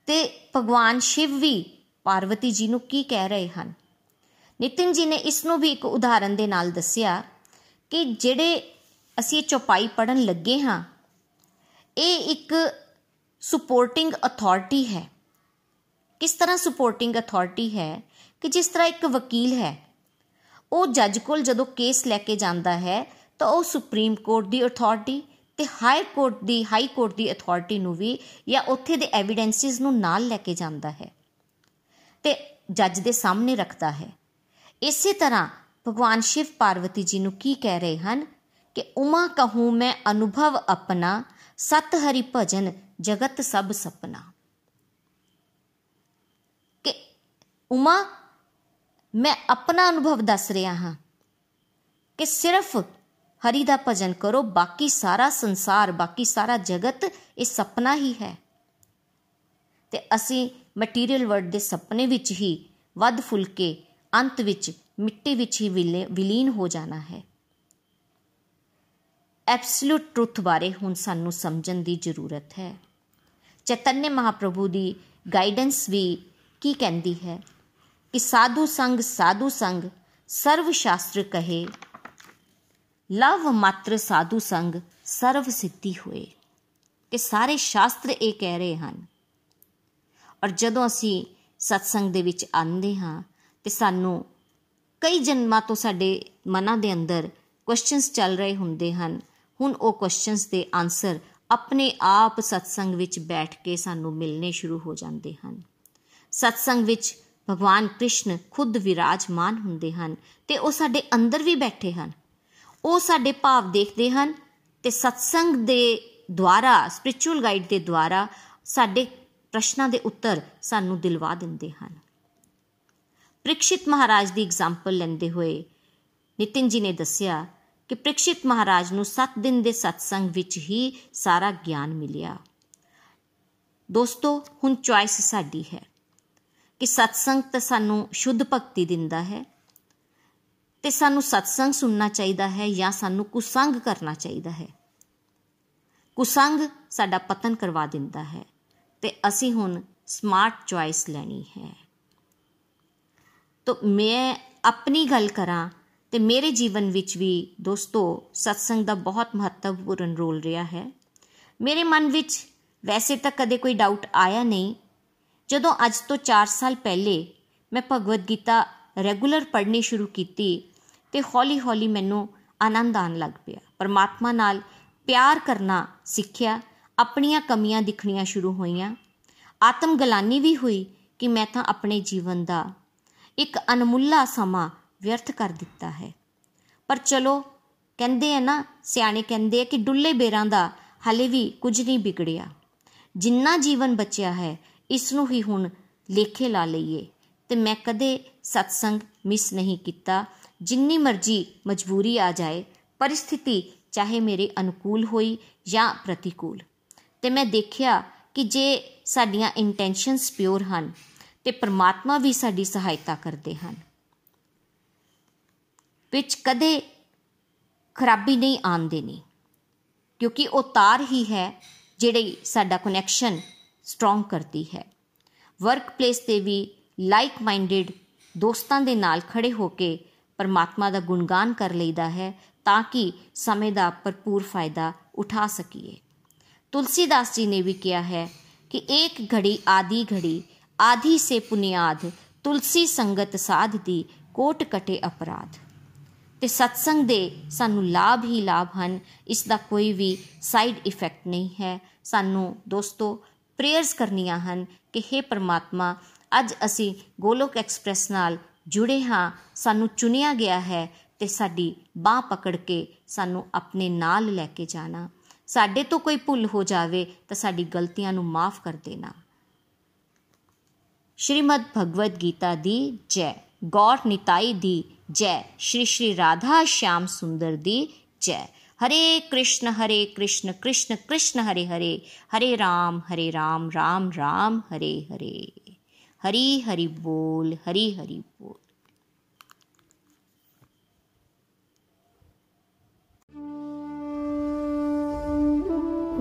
[SPEAKER 2] ਤੇ ਭਗਵਾਨ ਸ਼ਿਵ ਵੀ ਪਾਰਵਤੀ ਜੀ ਨੂੰ ਕੀ ਕਹਿ ਰਹੇ ਹਨ? ਨਿਤਿਨ ਜੀ ਨੇ ਇਸ ਨੂੰ ਵੀ ਇੱਕ ਉਦਾਹਰਨ ਦੇ ਨਾਲ ਦੱਸਿਆ ਕਿ ਜਿਹੜੇ ਅਸੀਂ ਚੌਪਾਈ ਪੜਨ ਲੱਗੇ ਹਾਂ, ਇਹ ਇੱਕ ਸਪੋਰਟਿੰਗ ਅਥਾਰਟੀ ਹੈ। ਕਿਸ ਤਰ੍ਹਾਂ ਸਪੋਰਟਿੰਗ ਅਥਾਰਟੀ ਹੈ ਕਿ ਜਿਸ ਤਰ੍ਹਾਂ ਇੱਕ ਵਕੀਲ ਹੈ? ਉਹ ਜੱਜ ਕੋਲ ਜਦੋਂ ਕੇਸ ਲੈ ਕੇ ਜਾਂਦਾ ਹੈ, ਤਾਂ ਉਹ ਸੁਪਰੀਮ ਕੋਰਟ ਦੀ ਅਥਾਰਟੀ ਤੇ ਹਾਈ ਕੋਰਟ ਦੀ ਹਾਈ ਕੋਰਟ ਦੀ ਅਥਾਰਟੀ ਨੂੰ ਵੀ ਜਾਂ ਉੱਥੇ ਦੇ ਐਵੀਡੈਂਸਿਸ ਨੂੰ ਨਾਲ ਲੈ ਕੇ ਜਾਂਦਾ ਹੈ ਤੇ ਜੱਜ ਦੇ ਸਾਹਮਣੇ ਰੱਖਦਾ ਹੈ। ਇਸੇ ਤਰ੍ਹਾਂ ਭਗਵਾਨ ਸ਼ਿਵ ਪਾਰਵਤੀ ਜੀ ਨੂੰ ਕੀ ਕਹਿ ਰਹੇ ਹਨ? ਕਿ ਉਮਾ ਕਹੂੰ ਮੈਂ ਅਨੁਭਵ ਆਪਣਾ, ਸਤ ਹਰੀ ਭਜਨ ਜਗਤ ਸਭ ਸਪਨਾ ਕਿ ਉਮਾ, ਮੈਂ ਆਪਣਾ ਅਨੁਭਵ ਦੱਸ ਰਿਹਾ ਹਾਂ ਕਿ ਸਿਰਫ ਹਰੀ ਦਾ ਭਜਨ ਕਰੋ, ਬਾਕੀ ਸਾਰਾ ਸੰਸਾਰ, ਬਾਕੀ ਸਾਰਾ ਜਗਤ ਇਹ ਸੁਪਨਾ ਹੀ ਹੈ। ਤੇ ਅਸੀਂ ਮਟੀਰੀਅਲ ਵਰਲਡ ਦੇ ਸੁਪਨੇ ਵਿੱਚ ਹੀ ਵੱਧ ਫੁੱਲ ਕੇ ਅੰਤ ਵਿੱਚ, ਮਿੱਟੀ ਵਿੱਚ ਹੀ ਵਿਲੀਨ ਹੋ ਜਾਣਾ ਹੈ। ਐਬਸੋਲੂਟ ਟਰੁੱਥ ਬਾਰੇ ਹੁਣ ਸਾਨੂੰ ਸਮਝਣ ਦੀ ਜ਼ਰੂਰਤ ਹੈ। ਚੈਤਨਯ ਮਹਾਪ੍ਰਭੂ ਦੀ ਗਾਈਡੈਂਸ ਵੀ ਕੀ ਕਹਿੰਦੀ ਹੈ? ਕਿ ਸਾਧੂ ਸੰਗ ਸਾਧੂ ਸੰਗ ਸਰਵ ਸ਼ਾਸਤਰ ਕਹੇ। ਲਵ ਮਾਤਰ ਸਾਧੂ ਸੰਗ ਸਰਵ ਸਿੱਧੀ ਹੋਏ। ਕਿ ਸਾਰੇ ਸ਼ਾਸਤਰ ਇਹ ਕਹਿ ਰਹੇ ਹਨ। ਔਰ ਜਦੋਂ ਅਸੀਂ ਸਤਸੰਗ ਦੇ ਵਿੱਚ ਆਉਂਦੇ ਹਾਂ ਤੇ ਸਾਨੂੰ ਕਈ ਜਨਮਾਂ ਤੋਂ ਸਾਡੇ ਮਨਾਂ ਦੇ ਅੰਦਰ ਕੁਐਸਚਨਸ ਚੱਲ ਰਹੇ ਹੁੰਦੇ ਹਨ। ਹੁਣ ਉਹ ਕੁਐਸਚਨਸ ਦੇ ਆਨਸਰ ਆਪਣੇ ਆਪ ਸਤਸੰਗ ਵਿੱਚ ਬੈਠ ਕੇ ਸਾਨੂੰ ਮਿਲਨੇ ਸ਼ੁਰੂ ਹੋ ਜਾਂਦੇ ਹਨ। ਸਤਸੰਗ ਵਿੱਚ ਭਗਵਾਨ ਕ੍ਰਿਸ਼ਨ ਖੁਦ ਵਿਰਾਜਮਾਨ ਹੁੰਦੇ ਹਨ ਤੇ ਉਹ ਸਾਡੇ ਅੰਦਰ ਵੀ ਬੈਠੇ ਹਨ। ਉਹ ਸਾਡੇ ਭਾਵ ਦੇਖਦੇ ਹਨ ਤੇ ਸਤਸੰਗ ਦੇ ਦੁਆਰਾ ਸਪਿਰਚੁਅਲ ਗਾਈਡ ਦੇ ਦੁਆਰਾ ਸਾਡੇ ਪ੍ਰਸ਼ਨਾਂ ਦੇ ਉੱਤਰ ਸਾਨੂੰ ਦਿਲਵਾ ਦਿੰਦੇ ਹਨ। ਪ੍ਰਿਕਸ਼ਿਤ ਮਹਾਰਾਜ ਦੀ ਐਗਜ਼ਾਮਪਲ ਲੈਂਦੇ ਹੋਏ ਨਿਤਿਨ ਜੀ ਨੇ ਦੱਸਿਆ ਕਿ ਪ੍ਰਿਕਸ਼ਿਤ ਮਹਾਰਾਜ ਨੂੰ 7 ਦਿਨ ਦੇ ਸਤਸੰਗ ਵਿੱਚ ਹੀ ਸਾਰਾ ਗਿਆਨ ਮਿਲਿਆ। ਦੋਸਤੋ, ਹੁਣ ਚੁਆਇਸ ਸਾਡੀ ਹੈ। ਕਿ ਸਤਸੰਗ ਤਾਂ ਸਾਨੂੰ ਸ਼ੁੱਧ ਭਗਤੀ ਦਿੰਦਾ ਹੈ ਤੇ ਸਾਨੂੰ ਸਤਸੰਗ ਸੁਣਨਾ ਚਾਹੀਦਾ ਹੈ ਜਾਂ ਸਾਨੂੰ ਕੁਸੰਗ ਕਰਨਾ ਚਾਹੀਦਾ ਹੈ। ਕੁਸੰਗ ਸਾਡਾ ਪਤਨ ਕਰਵਾ ਦਿੰਦਾ ਹੈ ਤੇ ਅਸੀਂ ਹੁਣ ਸਮਾਰਟ ਚੁਆਇਸ ਲੈਣੀ ਹੈ। ਤੋ ਮੈਂ ਆਪਣੀ ਗੱਲ ਕਰਾਂ ਤੇ ਮੇਰੇ ਜੀਵਨ ਵਿੱਚ ਵੀ ਦੋਸਤੋ ਸਤਸੰਗ ਦਾ ਬਹੁਤ ਮਹੱਤਵਪੂਰਨ ਰੋਲ ਰਿਹਾ ਹੈ। ਮੇਰੇ ਮਨ ਵਿੱਚ ਵੈਸੇ ਤਾਂ ਕਦੇ ਕੋਈ ਡਾਊਟ ਆਇਆ ਨਹੀਂ ਜਦੋਂ ਅੱਜ ਤੋਂ 4 ਸਾਲ ਪਹਿਲੇ ਮੈਂ ਭਗਵਦ ਗੀਤਾ ਰੈਗੂਲਰ ਪੜ੍ਹਨੀ ਸ਼ੁਰੂ ਕੀਤੀ ਤੇ ਹੌਲੀ-ਹੌਲੀ ਮੈਨੂੰ ਆਨੰਦ ਆਣ ਲੱਗ ਪਿਆ। ਪਰਮਾਤਮਾ ਨਾਲ ਪਿਆਰ ਕਰਨਾ ਸਿੱਖਿਆ, ਆਪਣੀਆਂ ਕਮੀਆਂ ਦਿਖਣੀਆਂ ਸ਼ੁਰੂ ਹੋਈਆਂ। ਆਤਮ ਗਲਾਨੀ ਵੀ ਹੋਈ ਕਿ ਮੈਂ ਤਾਂ ਆਪਣੇ ਜੀਵਨ ਦਾ ਇੱਕ ਅਨਮੁੱਲਾ ਸਮਾਂ ਵਿਅਰਥ ਕਰ ਦਿੱਤਾ ਹੈ। ਪਰ ਚਲੋ, ਕਹਿੰਦੇ ਆ ਨਾ, ਸਿਆਣੇ ਕਹਿੰਦੇ ਆ ਕਿ ਡੁੱਲੇ ਬੇਰਾਂ ਦਾ ਹਲੇ ਵੀ ਕੁਝ ਨਹੀਂ ਵਿਗੜਿਆ। ਜਿੰਨਾ ਜੀਵਨ ਬਚਿਆ ਹੈ ਇਸ ਨੂੰ ਹੀ ਹੁਣ ਲੇਖੇ ਲਾ ਲਈਏ। ਤੇ ਮੈਂ ਕਦੇ ਸਤਸੰਗ ਮਿਸ ਨਹੀਂ ਕੀਤਾ। ਜਿੰਨੀ ਮਰਜ਼ੀ ਮਜਬੂਰੀ ਆ ਜਾਏ, ਪਰਿਸਥਿਤੀ ਚਾਹੇ ਮੇਰੇ ਅਨੁਕੂਲ ਹੋਈ ਜਾਂ ਪ੍ਰਤੀਕੂਲ। ਤੇ ਮੈਂ ਦੇਖਿਆ ਕਿ ਜੇ ਸਾਡੀਆਂ ਇੰਟੈਂਸ਼ਨਸ ਪਿਓਰ ਹਨ, ਤੇ ਪ੍ਰਮਾਤਮਾ ਵੀ ਸਾਡੀ ਸਹਾਇਤਾ ਕਰਦੇ ਹਨ। ਵਿੱਚ ਕਦੇ ਖਰਾਬੀ ਨਹੀਂ ਆਣ ਦੇਣੀ ਕਿਉਂਕਿ ਉਹ ਤਾਰ ਹੀ ਹੈ ਜਿਹੜੀ ਸਾਡਾ ਕਨੈਕਸ਼ਨ ਸਟਰੋਂਗ ਕਰਦੀ ਹੈ। ਵਰਕ ਪਲੇਸ ਤੇ ਵੀ ਲਾਈਕ ਮਾਈਂਡਡ ਦੋਸਤਾਂ ਦੇ ਨਾਲ ਖੜੇ ਹੋ ਕੇ ਪਰਮਾਤਮਾ ਦਾ ਗੁਣਗਾਨ ਕਰ ਲਈਦਾ ਹੈ ਤਾਂ ਕਿ ਸਮੇਂ ਦਾ ਭਰਪੂਰ ਫਾਇਦਾ ਉਠਾ ਸਕੀਏ। ਤੁਲਸੀਦਾਸ ਜੀ ਨੇ ਵੀ ਕਿਹਾ ਹੈ ਕਿ ਇੱਕ ਘੜੀ ਆਦੀ ਘੜੀ ਆਧੀ ਸੇ ਪੁਨਿਆਦ ਤੁਲਸੀ ਸੰਗਤ ਸਾਧ ਦੀ ਕੋਟ ਕਟੇ ਅਪਰਾਧ। ਤੇ ਸਤਸੰਗ ਦੇ ਸਾਨੂੰ ਲਾਭ ਹੀ ਲਾਭ ਹਨ, ਇਸ ਦਾ ਕੋਈ ਵੀ ਸਾਈਡ ਇਫੈਕਟ ਨਹੀਂ ਹੈ। ਸਾਨੂੰ ਦੋਸਤੋ ਪ੍ਰੇਅਰਸ ਕਰਨੀਆਂ ਹਨ ਕਿ हे ਪਰਮਾਤਮਾ, ਅੱਜ ਅਸੀਂ ਗੋਲੋਕ ਐਕਸਪ੍ਰੈਸ ਨਾਲ ਜੁੜੇ ਹਾਂ, ਸਾਨੂੰ ਚੁਣਿਆ ਗਿਆ ਹੈ ਤੇ ਸਾਡੀ ਬਾਹ ਪਕੜ ਕੇ ਸਾਨੂੰ ਆਪਣੇ ਨਾਲ ਲੈ ਕੇ ਜਾਣਾ। ਸਾਡੇ ਤੋਂ ਕੋਈ ਭੁੱਲ ਹੋ ਜਾਵੇ ਤਾਂ ਸਾਡੀ ਗਲਤੀਆਂ ਨੂੰ ਮਾਫ ਕਰ ਦੇਣਾ। ਸ਼੍ਰੀਮਦ ਭਗਵਦ ਗੀਤਾ ਦੀ ਜੈ, ਗੌਰ ਨਿਤਾਈ ਦੀ ਜੈ, ਸ਼੍ਰੀ ਸ਼੍ਰੀ ਰਾਧਾ ਸ਼ਿਆਮ ਸੁੰਦਰ ਦੀ ਜੈ। ਹਰੇ ਕ੍ਰਿਸ਼ਨ ਹਰੇ ਕ੍ਰਿਸ਼ਨ ਕ੍ਰਿਸ਼ਨ ਕ੍ਰਿਸ਼ਨ ਹਰੇ ਹਰੇ ਹਰੇ ਰਾਮ ਹਰੇ ਰਾਮ ਰਾਮ ਰਾਮ ਹਰੇ ਹਰੇ ਹਰੀ ਹਰੀ ਬੋਲ ਹਰੀ ਹਰੀ ਬੋਲ